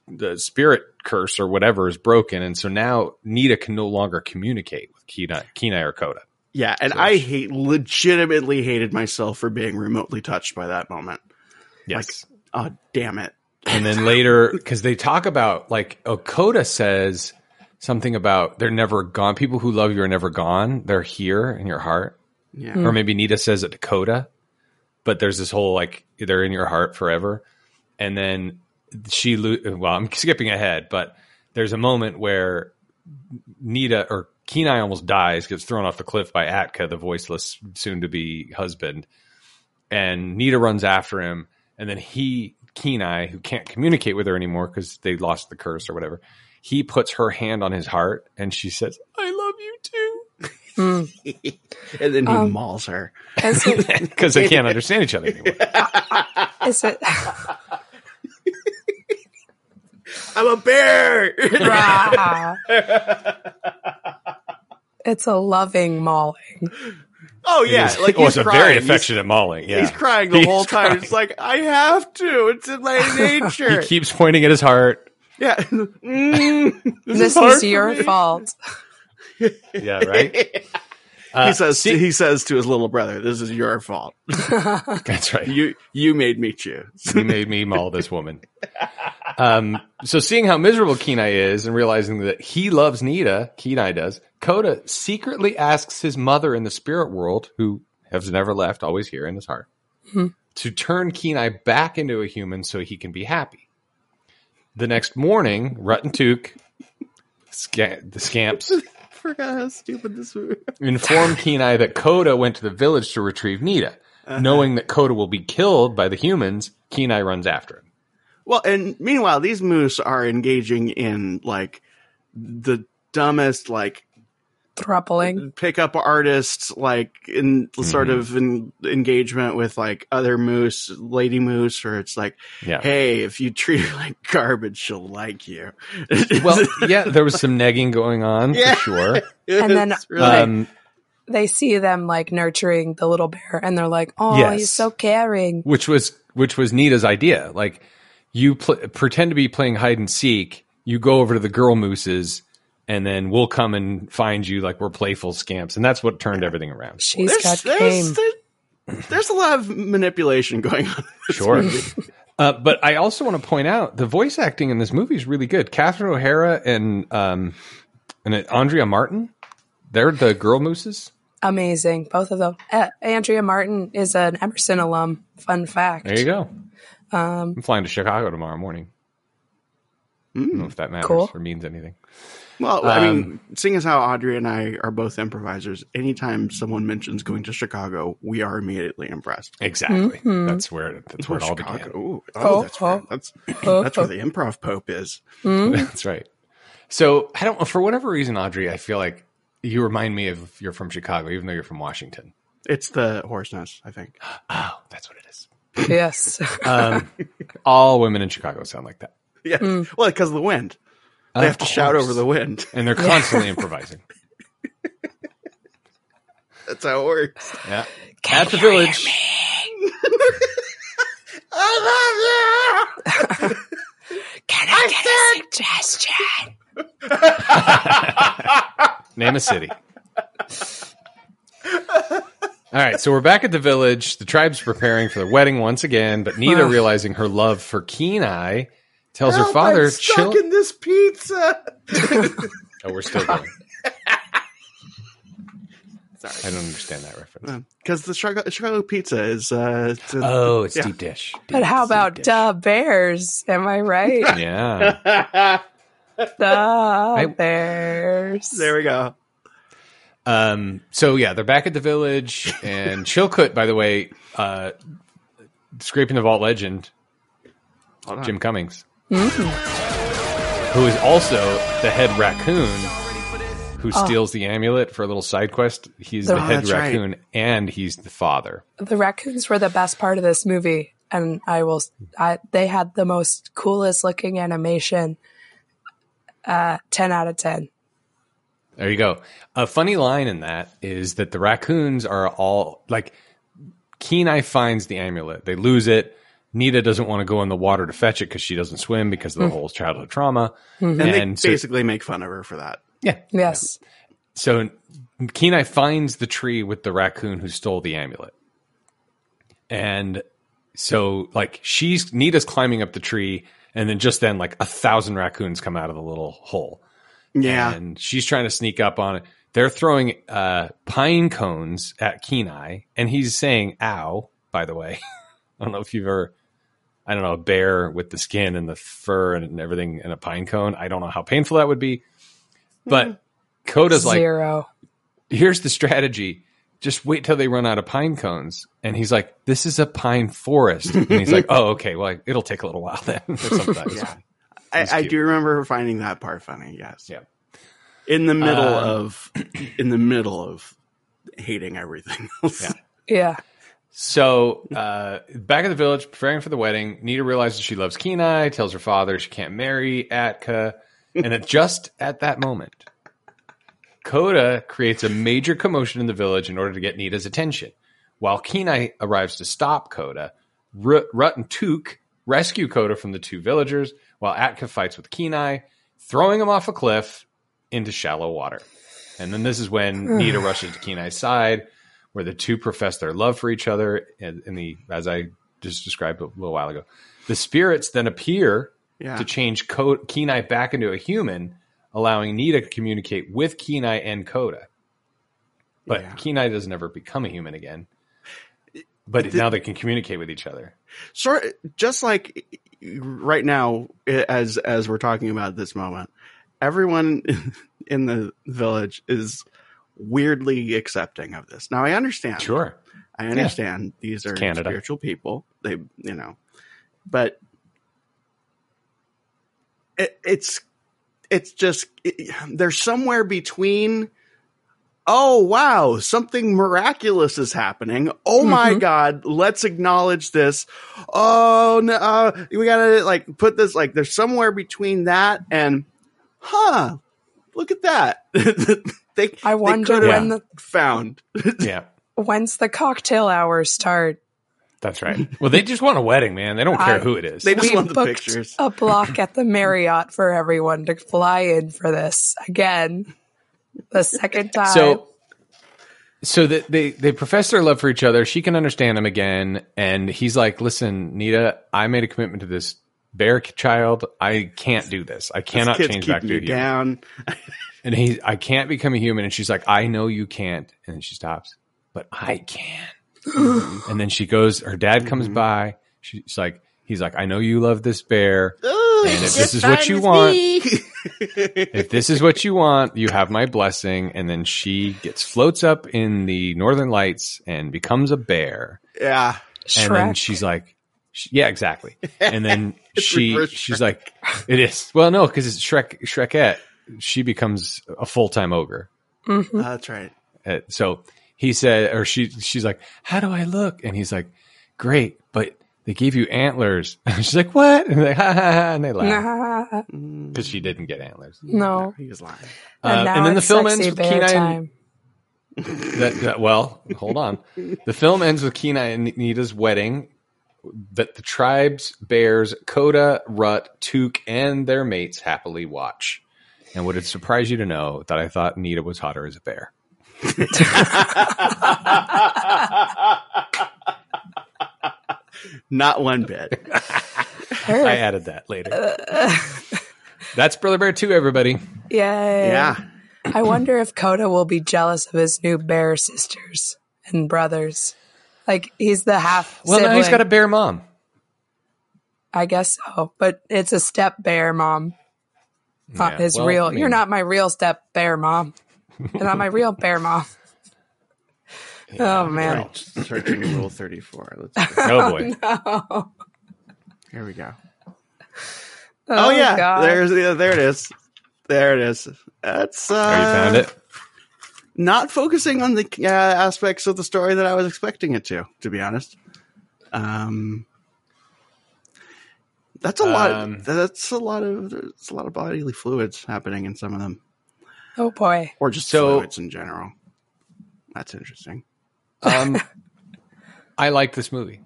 the spirit curse or whatever is broken, and so now Nita can no longer communicate with Kenai, Kenai or Koda. Yeah, and I hate legitimately hated myself for being remotely touched by that moment. Yes. Oh, damn it. and then <laughs> later, because they talk about like oh, Okota says something about they're never gone. People who love you are never gone. They're here in your heart. Yeah. or maybe Nita says it to Koda, but there's this whole like they're in your heart forever, and then she lo- well I'm skipping ahead, but there's a moment where Nita or Kenai almost dies, gets thrown off the cliff by Atka, the voiceless soon to be husband, and Nita runs after him, and then he Kenai who can't communicate with her anymore because they lost the curse or whatever. He puts her hand on his heart and she says, I love you too. <laughs> And then he Um, mauls her. Because <laughs> <laughs> they can't understand each other anymore. Is it? I'm a bear. It's a loving mauling. oh yeah, It is- like oh, he's it's a crying. very He's- affectionate mauling. Yeah, He's crying the He's whole time. crying. It's like I have to. It's in my <laughs> nature. He keeps pointing at his heart. yeah. <laughs> Mm, this, This hard is your fault. <laughs> Yeah, right. Uh, he says see- he says to his little brother, "This is your fault. that's right. You you made me choose." you made me maul this woman. Um, so seeing how miserable Kenai is and realizing that he loves Nita, Kenai does, Koda secretly asks his mother in the spirit world, who has never left, always here in his heart, to turn Kenai back into a human so he can be happy. The next morning, Rutt and Tuke, sca- the scamps, <laughs> forgot how stupid this was. inform <laughs> Kenai that Koda went to the village to retrieve Nita. Knowing that Koda will be killed by the humans, Kenai runs after him. Well, and meanwhile, these moose are engaging in like the dumbest like Thruppling. pickup artists like in sort of in engagement with like other moose, lady moose, or it's like, Yeah. hey, if you treat her like garbage, she'll like you. <laughs> Well, yeah, there was some negging going on Yeah. for sure. <laughs> And then, really- Um, They see them like nurturing the little bear and they're like, oh, Yes. he's so caring. which was which was Nita's idea. Like you pl- pretend to be playing hide and seek. You go over to the girl mooses, and then we'll come and find you. Like we're playful scamps, and that's what turned everything around. She's there's, got there's, game. there- there's a lot of manipulation going on. in this Sure. movie. <laughs> Uh, but I also want to point out the voice acting in this movie is really good. Catherine O'Hara and um, and Andrea Martin, they're the girl mooses. Amazing. Both of them. Uh, Andrea Martin is an Emerson alum. Fun fact. There you go. Um, I'm flying to Chicago tomorrow morning. I don't know if that matters Cool. or means anything. Well, I Um, mean, seeing as how Audrey and I are both improvisers, anytime someone mentions going to Chicago, we are immediately impressed. Exactly. That's where that's where it all Chicago. began. Ooh, oh, Oh, that's right. oh. That's Oh, that's where <clears throat> the improv pope is. <laughs> That's right. So I don't for whatever reason, Audrey, I feel like you remind me of you're from Chicago, even though you're from Washington. It's the horse nest, I think. <gasps> Oh, that's what it is. Yes. Um, all women in Chicago sound like that, Yeah. Well, because of the wind. They Of have to shout over the wind. and they're constantly improvising. <laughs> That's how it works. Yeah, at the village. <laughs> I love you. <laughs> Can I get a suggestion? Name a city. All right, so we're back at the village. The tribe's preparing for the wedding once again, but Nita, realizing her love for Kenai, tells her father, I'm stuck "Chill." in this pizza. <laughs> Oh, we're still going. <laughs> Sorry. I don't understand that reference. Because the Chicago, Chicago pizza is. Uh, it's a- Oh, it's yeah. deep dish. But how about dish. duh bears? Am I right? Yeah. <laughs> duh bears. there we go. Um, so yeah, they're back at the village, and <laughs> Chilkoot, by the way, uh, scraping the vault legend, Hold on. Jim Cummings, who is also the head raccoon who steals the amulet for a little side quest. He's the Oh, head that's right. raccoon, and he's the father. The raccoons were the best part of this movie, and I will. I, they had the most coolest looking animation. Uh, ten out of ten. There you go. A funny line in that is that the raccoons are all like Kenai finds the amulet. They lose it. Nita doesn't want to go in the water to fetch it because she doesn't swim because of the hmm. whole childhood trauma. And, And they so- basically make fun of her for that. Yeah. Yes. So Kenai finds the tree with the raccoon who stole the amulet. And so like she's Nita's climbing up the tree and then just then like a thousand raccoons come out of the little hole. Yeah. And she's trying to sneak up on it. They're throwing uh, pine cones at Kenai, and he's saying "ow." By the way, <laughs> I don't know if you've ever, I don't know, a bear with the skin and the fur and everything in a pine cone. I don't know how painful that would be, but Koda's like, Zero. "Here's the strategy: just wait till they run out of pine cones." And he's like, "This is a pine forest," and he's like, <laughs> "Oh, okay. Well, it'll take a little while then." <laughs> or something. That Yeah. Funny. I, I do remember finding that part funny. Yes. Yeah. In the middle Um, of, in the middle of hating everything <laughs> else. Yeah. Yeah. So uh, back at the village, preparing for the wedding, Nita realizes she loves Kenai, tells her father she can't marry Atka, and at just at that moment, Koda creates a major commotion in the village in order to get Nita's attention. While Kenai arrives to stop Koda, Rutt, Rutt and Tuke rescue Koda from the two villagers, while Atka fights with Kenai, throwing him off a cliff into shallow water. And then this is when <sighs> Nita rushes to Kenai's side, where the two profess their love for each other. In, in the as I just described a little while ago, the spirits then appear Yeah. to change Ko- Kenai back into a human, allowing Nita to communicate with Kenai and Koda. But Yeah. Kenai doesn't ever become a human again. But now they can communicate with each other. sort just like right now as as we're talking about this moment everyone <laughs> in the village is weirdly accepting of this now i understand Sure. i understand these are Canada. spiritual people they you know but it, it's it's just it, they're somewhere between oh wow something miraculous is happening oh my god let's acknowledge this oh no uh, we gotta like put this like there's somewhere between that and huh look at that <laughs> they I wonder could've when the found <laughs> Yeah. when's the cocktail hours start. That's right. Well, they just want a wedding, man. They don't care I- who it is. they just we want the booked pictures a block at the Marriott for everyone to fly in for this again. The second <laughs> time. So, so that they they profess their love for each other. She can understand him again, and he's like, "Listen, Nita, I made a commitment to this bear child. I can't do this. I This cannot kid's change back to you down <laughs> And he, I can't become a human. And she's like, "I know you can't." And then she stops, but I can. <sighs> and then she goes. Her dad comes Mm-hmm. by. She's like, "He's like, I know you love this bear." Ooh, And if this is what you want- me. <laughs> if this is what you want, you have my blessing. And then she gets floats up in the northern lights and becomes a bear. yeah And then she's like, sh- yeah, exactly. And then <laughs> she, she's like, it is. Well, no, because it's Shrek, Shrekette. She becomes a full time ogre. Mhm. that's right Uh, so he said, or she, she's like, how do I look? And he's like, great, but they gave you antlers. <laughs> she's like, what? And they, ha, ha, ha, and they laugh Nah, <laughs> because she didn't get antlers. no. he was lying Uh, And, now and then the film ends with bear Kenai and that, that- well, hold on. The film ends with Kenai and Nita's wedding. That the tribes, bears, Koda, Rutt, Tuke, and their mates happily watch. And would it surprise you to know that I thought Nita was hotter as a bear? <laughs> Not one bit. <laughs> I added that later. <laughs> That's Brother Bear 2, everybody. Yay. Yeah. I wonder if Koda will be jealous of his new bear sisters and brothers. Like he's the half. Well, now he's got a bear mom. I guess so, but it's a step bear mom, not Yeah, his well, real. I mean- You're not my real step bear mom. You're not my real bear mom. Oh man, Right. Searching rule 34. Let's see. <laughs> Oh, boy. oh, Here we go. Oh, yeah. God. There's yeah, there it is. There it is. That's uh Oh, you found it? not focusing on the uh, aspects of the story that I was expecting it to, to be honest. Um, that's a lot. Um, that's a lot of there's a lot of bodily fluids happening in some of them, oh boy. or just So- fluids in general. That's interesting. Um, <laughs> I like this movie.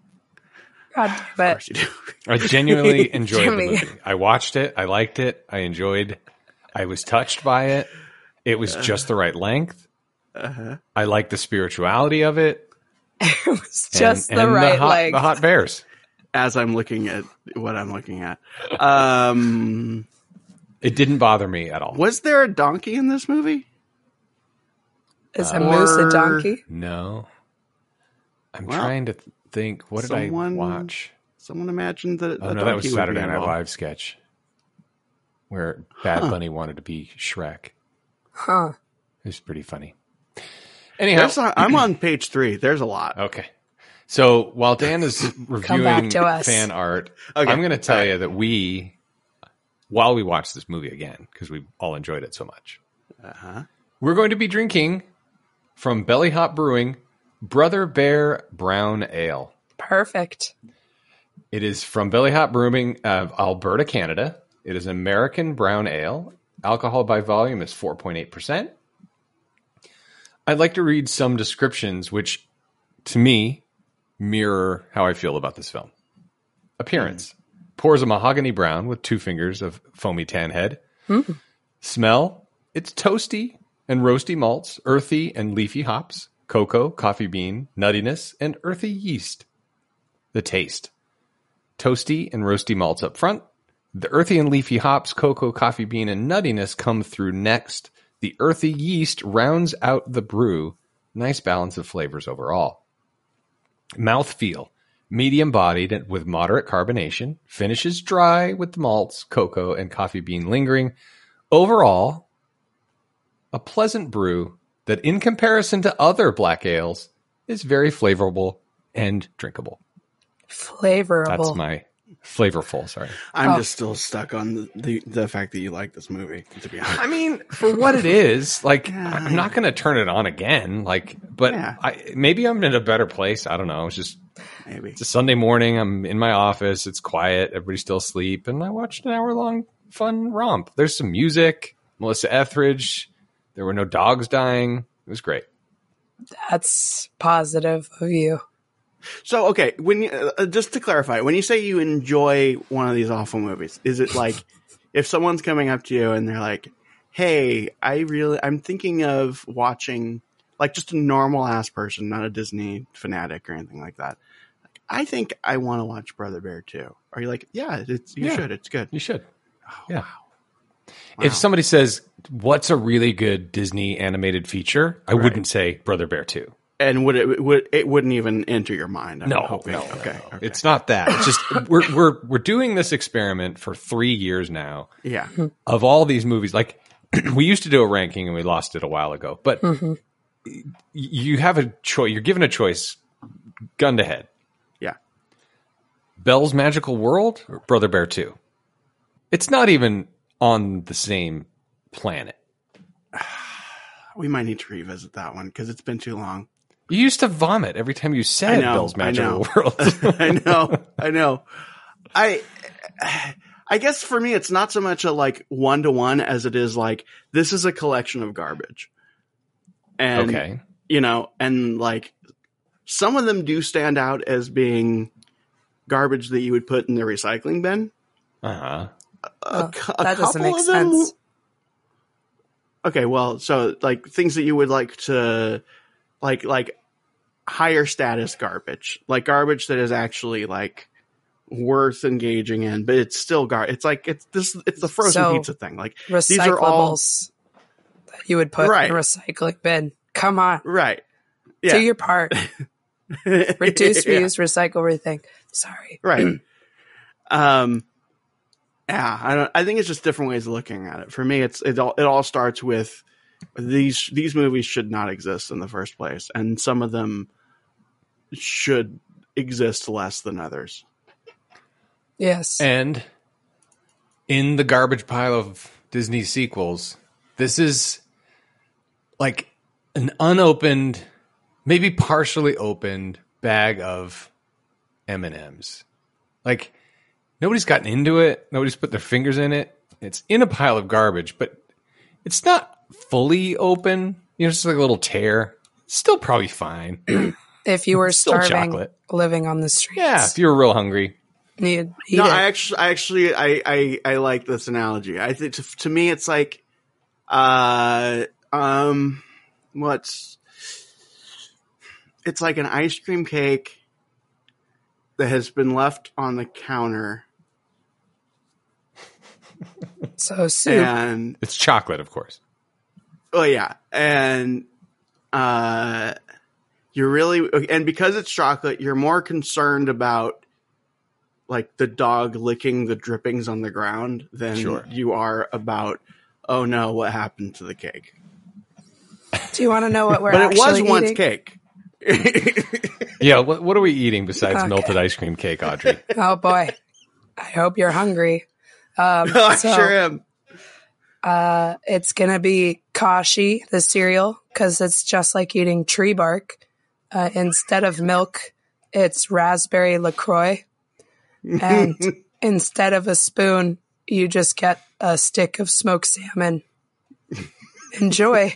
God Of course you do. I genuinely <laughs> enjoyed the movie. I watched it. I liked it. I enjoyed. I was touched by it. It was just the right length. Uh-huh. I like the spirituality of it. <laughs> It was and- just the and right hot, leg. The hot bears. As I'm looking at what I'm looking at, um, It didn't bother me at all. was there a donkey in this movie? Is a moose a donkey? No. I'm Well, trying to think. What did someone- I watch? Someone imagined that. Oh no, that was donkey would be Saturday Night involved. Live sketch where Bad Huh. Bunny wanted to be Shrek. Huh. It was pretty funny. Anyhow, There's a- I'm on page three. There's a lot. okay. So while Dan is <laughs> reviewing to us. fan art, Okay. I'm going to tell All right. you that we, while we watch this movie again, because we all enjoyed it so much, Uh-huh. we're going to be drinking from Belly Hop Brewing Brother Bear Brown Ale. Perfect. It is from Belly Hop Brewing of Alberta, Canada. It is American brown ale. Alcohol by volume is 4.8%. I'd like to read some descriptions which, to me, mirror how I feel about this film. Appearance pours a mahogany brown with two fingers of foamy tan head. Hmm. Smell it's toasty and roasty malts, earthy and leafy hops, cocoa, coffee bean, nuttiness, and earthy yeast. The taste toasty and roasty malts up front. The earthy and leafy hops, cocoa, coffee bean, and nuttiness come through next. The earthy yeast rounds out the brew. Nice balance of flavors overall. Mouthfeel. Medium bodied with moderate carbonation. Finishes dry with the malts, cocoa, and coffee bean lingering. Overall, a pleasant brew that, in comparison to other black ales, is very flavorful and drinkable. Flavorable. That's my flavorful. Sorry. I'm Oh. just still stuck on the, the the fact that you like this movie. To be honest, I mean, for what it is, like Yeah. I'm not going to turn it on again. Like, but Yeah. I maybe I'm in a better place. I don't know. It's just maybe. it's a Sunday morning. I'm in my office. It's quiet. Everybody's still asleep, and I watched an hour long fun romp. There's some music. Melissa Etheridge. There were no dogs dying. It was great. That's positive of you. So okay, when you, uh, just to clarify, when you say you enjoy one of these awful movies, is it like <laughs> if someone's coming up to you and they're like, "Hey, I really, I'm thinking of watching like just a normal ass person, not a Disney fanatic or anything like that. I think I want to watch Brother Bear too." Are you like, "Yeah, it's you Yeah. should, it's good." You should. yeah. Wow. If somebody says, "What's a really good Disney animated feature?" I wouldn't say Brother Bear Two. And would it would it wouldn't even enter your mind? I'm No, hoping. no, okay, okay. It's not that. It's just <laughs> we're we're we're doing this experiment for three years now. yeah. Of all these movies, like <clears throat> we used to do a ranking and we lost it a while ago. But y- you have a choice. You're given a choice, gun to head. Yeah. Belle's Magical World or Brother Bear Two. It's not even on the same planet. <sighs> We might need to revisit that one because it's been too long. You used to vomit every time you I said know, Belle's I know. Magical <laughs> <laughs> World. I know, I know. I, I guess for me, it's not so much a like one to one as it is like this is a collection of garbage, and okay. you know, and like some of them do stand out as being garbage that you would put in the recycling bin. Uh huh. A, Oh, cou- a that doesn't couple make of them, sense. Okay, well, so like things that you would like to like like higher status garbage, like garbage that is actually like worth engaging in, but it's still gar. It's like it's this. It's the frozen So, pizza thing. Like these are all you would put Right. in a recycling bin. Come on, right. Yeah, do your part. <laughs> Reduce, Yeah. reuse, recycle, rethink. Sorry. right. <clears throat> um, yeah, I don't. I think it's just different ways of looking at it. For me, it's it all it all starts with these these movies should not exist in the first place, and some of them should exist less than others. Yes. And in the garbage pile of Disney sequels, this is like an unopened, maybe partially opened bag of M and M's. Like nobody's gotten into it. Nobody's put their fingers in it. It's in a pile of garbage, but it's not fully open. You know, it's just like a little tear. It's still probably fine. <clears throat> if you were still starving, chocolate. living on the streets, yeah, if you were real hungry. you'd eat no, it. I actually, I actually, I, I, I like this analogy. I think to, to me, it's like, uh, um, what's, it's like an ice cream cake that has been left on the counter, <laughs> so soup. and It's chocolate, of course. oh yeah, and uh, you're really, and because it's chocolate, you're more concerned about like the dog licking the drippings on the ground than Sure. you are about oh no what happened to the cake Do you want to know what we're but it was actually once eating? cake <laughs> Yeah, what, what are we eating besides Okay. melted ice cream cake, Audrey? Oh boy, I hope you're hungry. Um, <laughs> i so, sure am Uh, it's gonna be kashi, the cereal, because it's just like eating tree bark. Uh, instead of milk, it's raspberry Lacroix, and <laughs> instead of a spoon, you just get a stick of smoked salmon. Enjoy.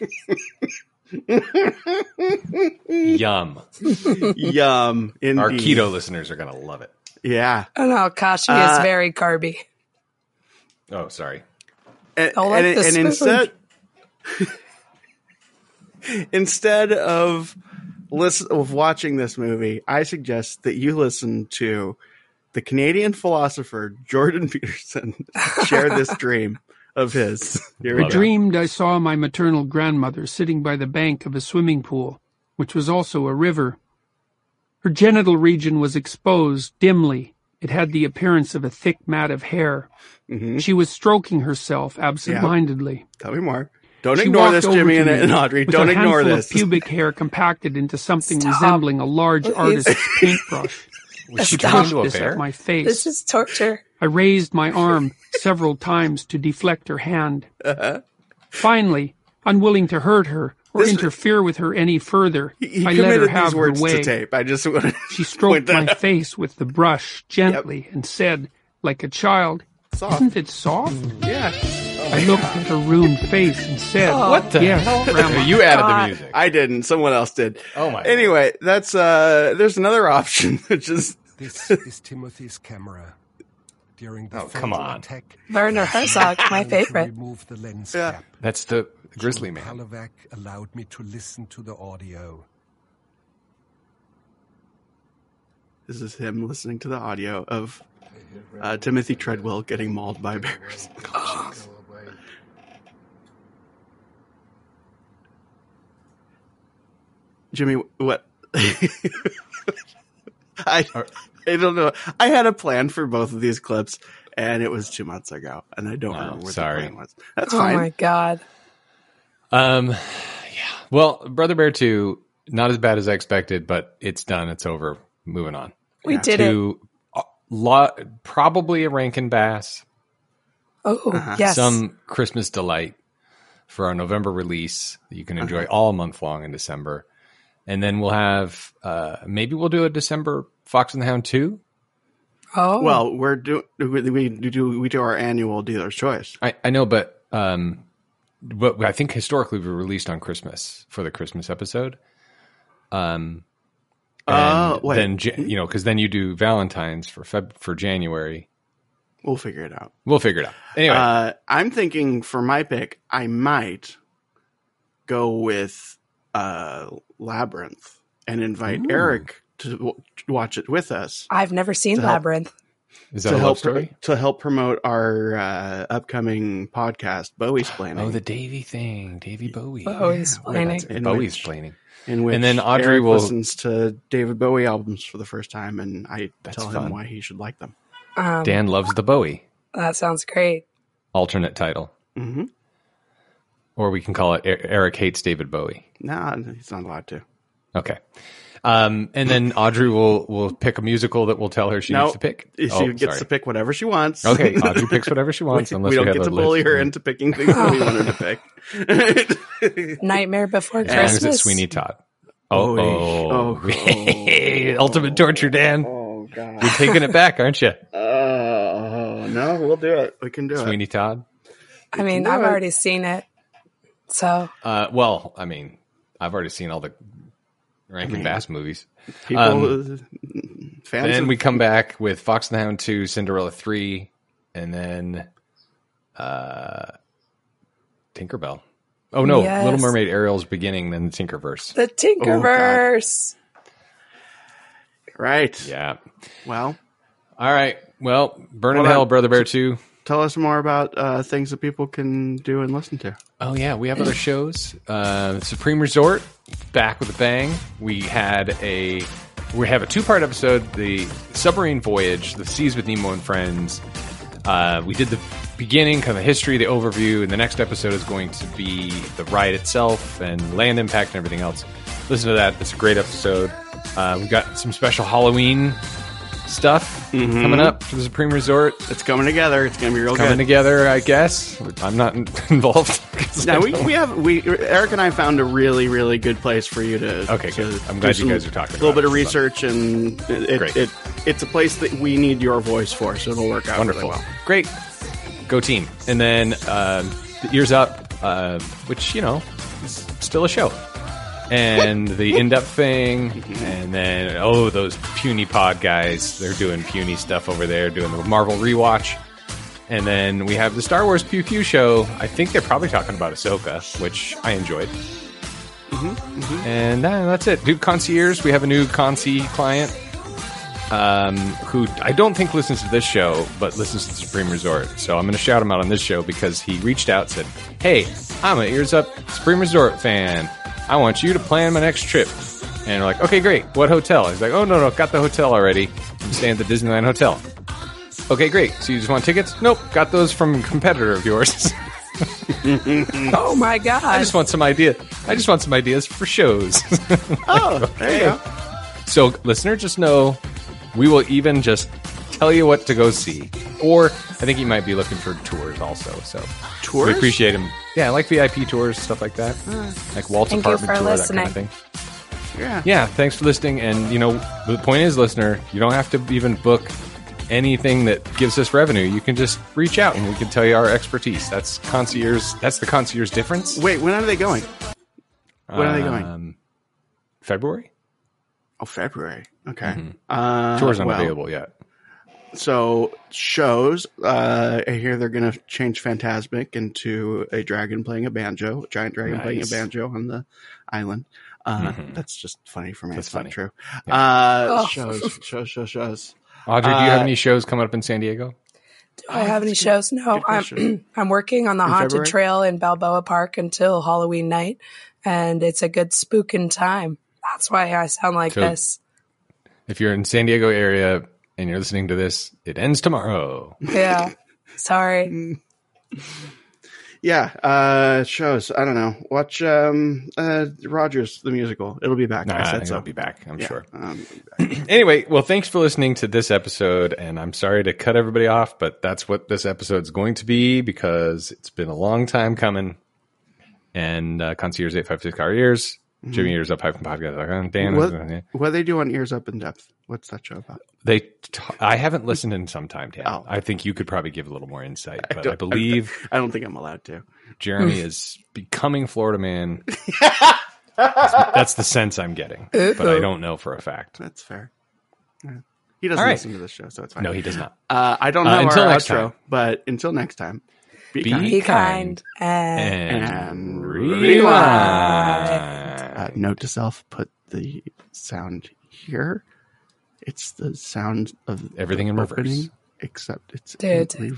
<laughs> Yum. yum indeed. Our keto listeners are going to love it. yeah Oh no, kashi Uh, is very carby. Oh, sorry. and, I like and, the and instead <laughs> instead of listen of watching this movie i suggest that you listen to the canadian philosopher jordan <laughs> peterson share this dream of his here we I go. dreamed I saw my maternal grandmother sitting by the bank of a swimming pool, which was also a river. Her genital region was exposed dimly. It had the appearance of a thick mat of hair. Mhm. She was stroking herself absent-mindedly. tell me more don't She ignore this jimmy and, and audrey with don't a ignore this Of pubic hair compacted into something Stop. resembling a large artist's <laughs> paintbrush. Was she Stop. turned into a This bear? at my This is torture. I raised my arm several times to deflect her hand. Finally, unwilling to hurt her or This- interfere with her any further, he I let her have her way. tape i just want <laughs> She stroked my out. face with the brush gently and said, like a child, Soft. Isn't it soft? yeah I looked at her ruined face and said, What the Yes, hell? Grandma. <laughs> you added the music. i didn't someone else did Oh my anyway that's uh there's another <laughs> option which is This is Timothy's camera. During the Oh, come on. attack, Werner Herzog, my favorite. remove the lens Yeah. cap. That's the Grizzly Man. Palovak allowed me to listen to the audio. This is him listening to the audio of uh, Timothy Treadwell getting mauled by bears. <laughs> Jimmy, what? <laughs> I I don't know. I had a plan for both of these clips, and it was two months ago, and I don't Oh, remember what sorry. the plan was. That's Oh fine. my god. Um, yeah. Well, Brother Bear 2, not as bad as I expected, but it's done. It's over. Moving on. We did it. to a lot, probably a Rankin Bass, Oh, yes. some Christmas delight for our November release that you can enjoy all month long in December. And then we'll have, uh, maybe we'll do a December Fox and the Hound 2. oh, Well, we're doing we, we do we do our annual dealer's choice. I, I know, but um, but I think historically we released on Christmas for the Christmas episode. Um, and Oh, wait. then Ja- you know because then you do Valentine's for Feb for January. We'll figure it out. We'll figure it out. Anyway, Uh, I'm thinking for my pick, I might go with uh, Labyrinth and invite Eric to w- watch it with us I've never seen To help- Labyrinth. Is that to a help story? to help promote our uh, upcoming podcast, Bowie's Planning. Oh, the Davy thing, Davy Bowie. Bowie's Yeah, Planning. that's Bowie's which- planning. in which and then Audrey Eric will- listens to David Bowie albums for the first time, and I That's tell fun. him why he should like them. Um, Dan loves the Bowie. That sounds great. Alternate title, hmm or we can call it Eric hates David Bowie. No, he's not allowed to. Okay. Um, and then Audrey will will pick a musical that we'll tell her she no, needs to pick. She Oh, gets sorry. to pick whatever she wants. Okay, <laughs> Audrey picks whatever she wants. we, unless we don't have get to bully list. her into picking things that we want her to <laughs> pick. <laughs> Nightmare Before And is it Christmas. Sweeney Todd? Oh, Oh, oh. ultimate torture, Dan. oh God! You're taking it back, aren't you, Oh no, we'll do it. We can do it. Sweeney Todd? I mean, I've it. already seen it. So Uh, well, I mean, I've already seen all the Rankin Bass movies. People, Um, fans. Then of- we come back with Fox and the Hound 2, Cinderella 3, and then uh, Tinkerbell. Oh, no. Yes. Little Mermaid Ariel's beginning, then Tinkerverse. the Tinkerverse. right. Yeah. Well, All right. Well, Burn in Hold. Hell, Brother Bear 2. tell us more about uh, things that people can do and listen to. Oh yeah, we have other shows. Uh, Supreme Resort back with a bang. We had a we have a two part episode: the submarine voyage, the seas with Nemo and friends. Uh, we did the beginning, kind of the history, the overview, and the next episode is going to be the ride itself and land impact and everything else. Listen to that; it's a great episode. Uh, we've got some special Halloween stuff coming up for the Supreme Resort. It's coming together. It's going to be real good. Coming good. together, I guess. I'm not <laughs> involved. Now we, we have we Eric and I found a really really good place for you to. Okay, to good. I'm glad you guys are talking A little bit of research and it, Great. it it's a place that we need your voice for, so it'll work out Wonderful. really well. Great. Go team. And then um, the Ears Up, uh, which, you know, is still a show. And the in depth thing. And then, oh, those puny pod guys. They're doing puny stuff over there, doing the Marvel rewatch. And then we have the Star Wars Pew Pew show. I think they're probably talking about Ahsoka, which I enjoyed. And uh, that's it. Dude, concierge. We have a new conci client um, who I don't think listens to this show, but listens to the Supreme Resort. So I'm going to shout him out on this show because he reached out said, Hey, I'm an Ears Up Supreme Resort fan. I want you to plan my next trip. And we're like, Okay, great. What hotel? He's like, Oh, no, no, got the hotel already. I'm staying at the Disneyland Hotel. Okay, great. So you just want tickets? Nope, got those from a competitor of yours. <laughs> Oh my god! I just want some idea. I just want some ideas for shows. <laughs> Oh, there you go. So, listener, just know we will even just tell you what to go see. Or I think you might be looking for tours also. So, Tours? we appreciate them. Yeah, like VIP tours, stuff like that. Like Walt's Thank apartment tour, that kind of listening. thing. Yeah. Yeah, thanks for listening. And, you know, the point is, listener, you don't have to even book anything that gives us revenue. You can just reach out and we can tell you our expertise. That's concierge. That's the concierge difference. Wait, when are they going? When are they going? Um, February? Oh, February. Okay. Uh, Mm-hmm. Tours well, unavailable yet. So shows. Uh, I hear they're going to change Fantasmic into a dragon playing a banjo, a giant dragon playing a banjo on the island. Uh, That's just funny for me. That's it's not funny. true. Uh, Oh. Shows, shows, shows, shows. Audrey, do you have Uh, any shows coming up in San Diego? Do I have any shows? No, I'm. <clears throat> I'm working on the In haunted February? trail in Balboa Park until Halloween night, and it's a good spooking time. That's why I sound like So- this. If you're in San Diego area and you're listening to this, it ends tomorrow. Yeah, sorry. Yeah, uh, shows. I don't know. Watch um, uh, Rogers the musical. It'll be back. Nah, I I said think so. I'll be back. I'm Yeah, sure. Um, <clears throat> Anyway, well, thanks for listening to this episode, and I'm sorry to cut everybody off, but that's what this episode's going to be because it's been a long time coming. And uh, concierge eight five six car ears, Jimmy ears up hyphen podcast. Dan, Mm-hmm. what, what do they do on Ears Up in Depth? What's that show about? they. T- I haven't listened in some time, Dan. Oh. I think you could probably give a little more insight, <laughs> but I, don't- believe <laughs> I don't think I'm allowed to. Jeremy <laughs> is becoming Florida man. that's, that's the sense I'm getting, but I don't know for a fact. That's fair. Yeah. He doesn't All right. listen to this show, so it's fine. No, he does not. Uh, I don't Uh, know until our next outro, time. but until next time, be Be, Be kind. Kind and, and, And rewind. Uh, note to self: put the sound here. It's the sound of everything in reverse, except it's did did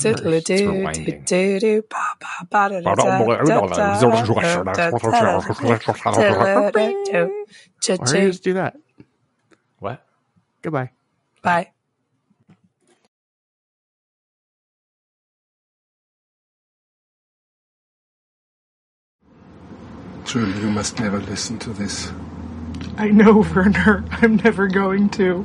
Why do do that? What? Goodbye. Bye. Truly, you must never listen to this. I know, Werner. I'm never going to.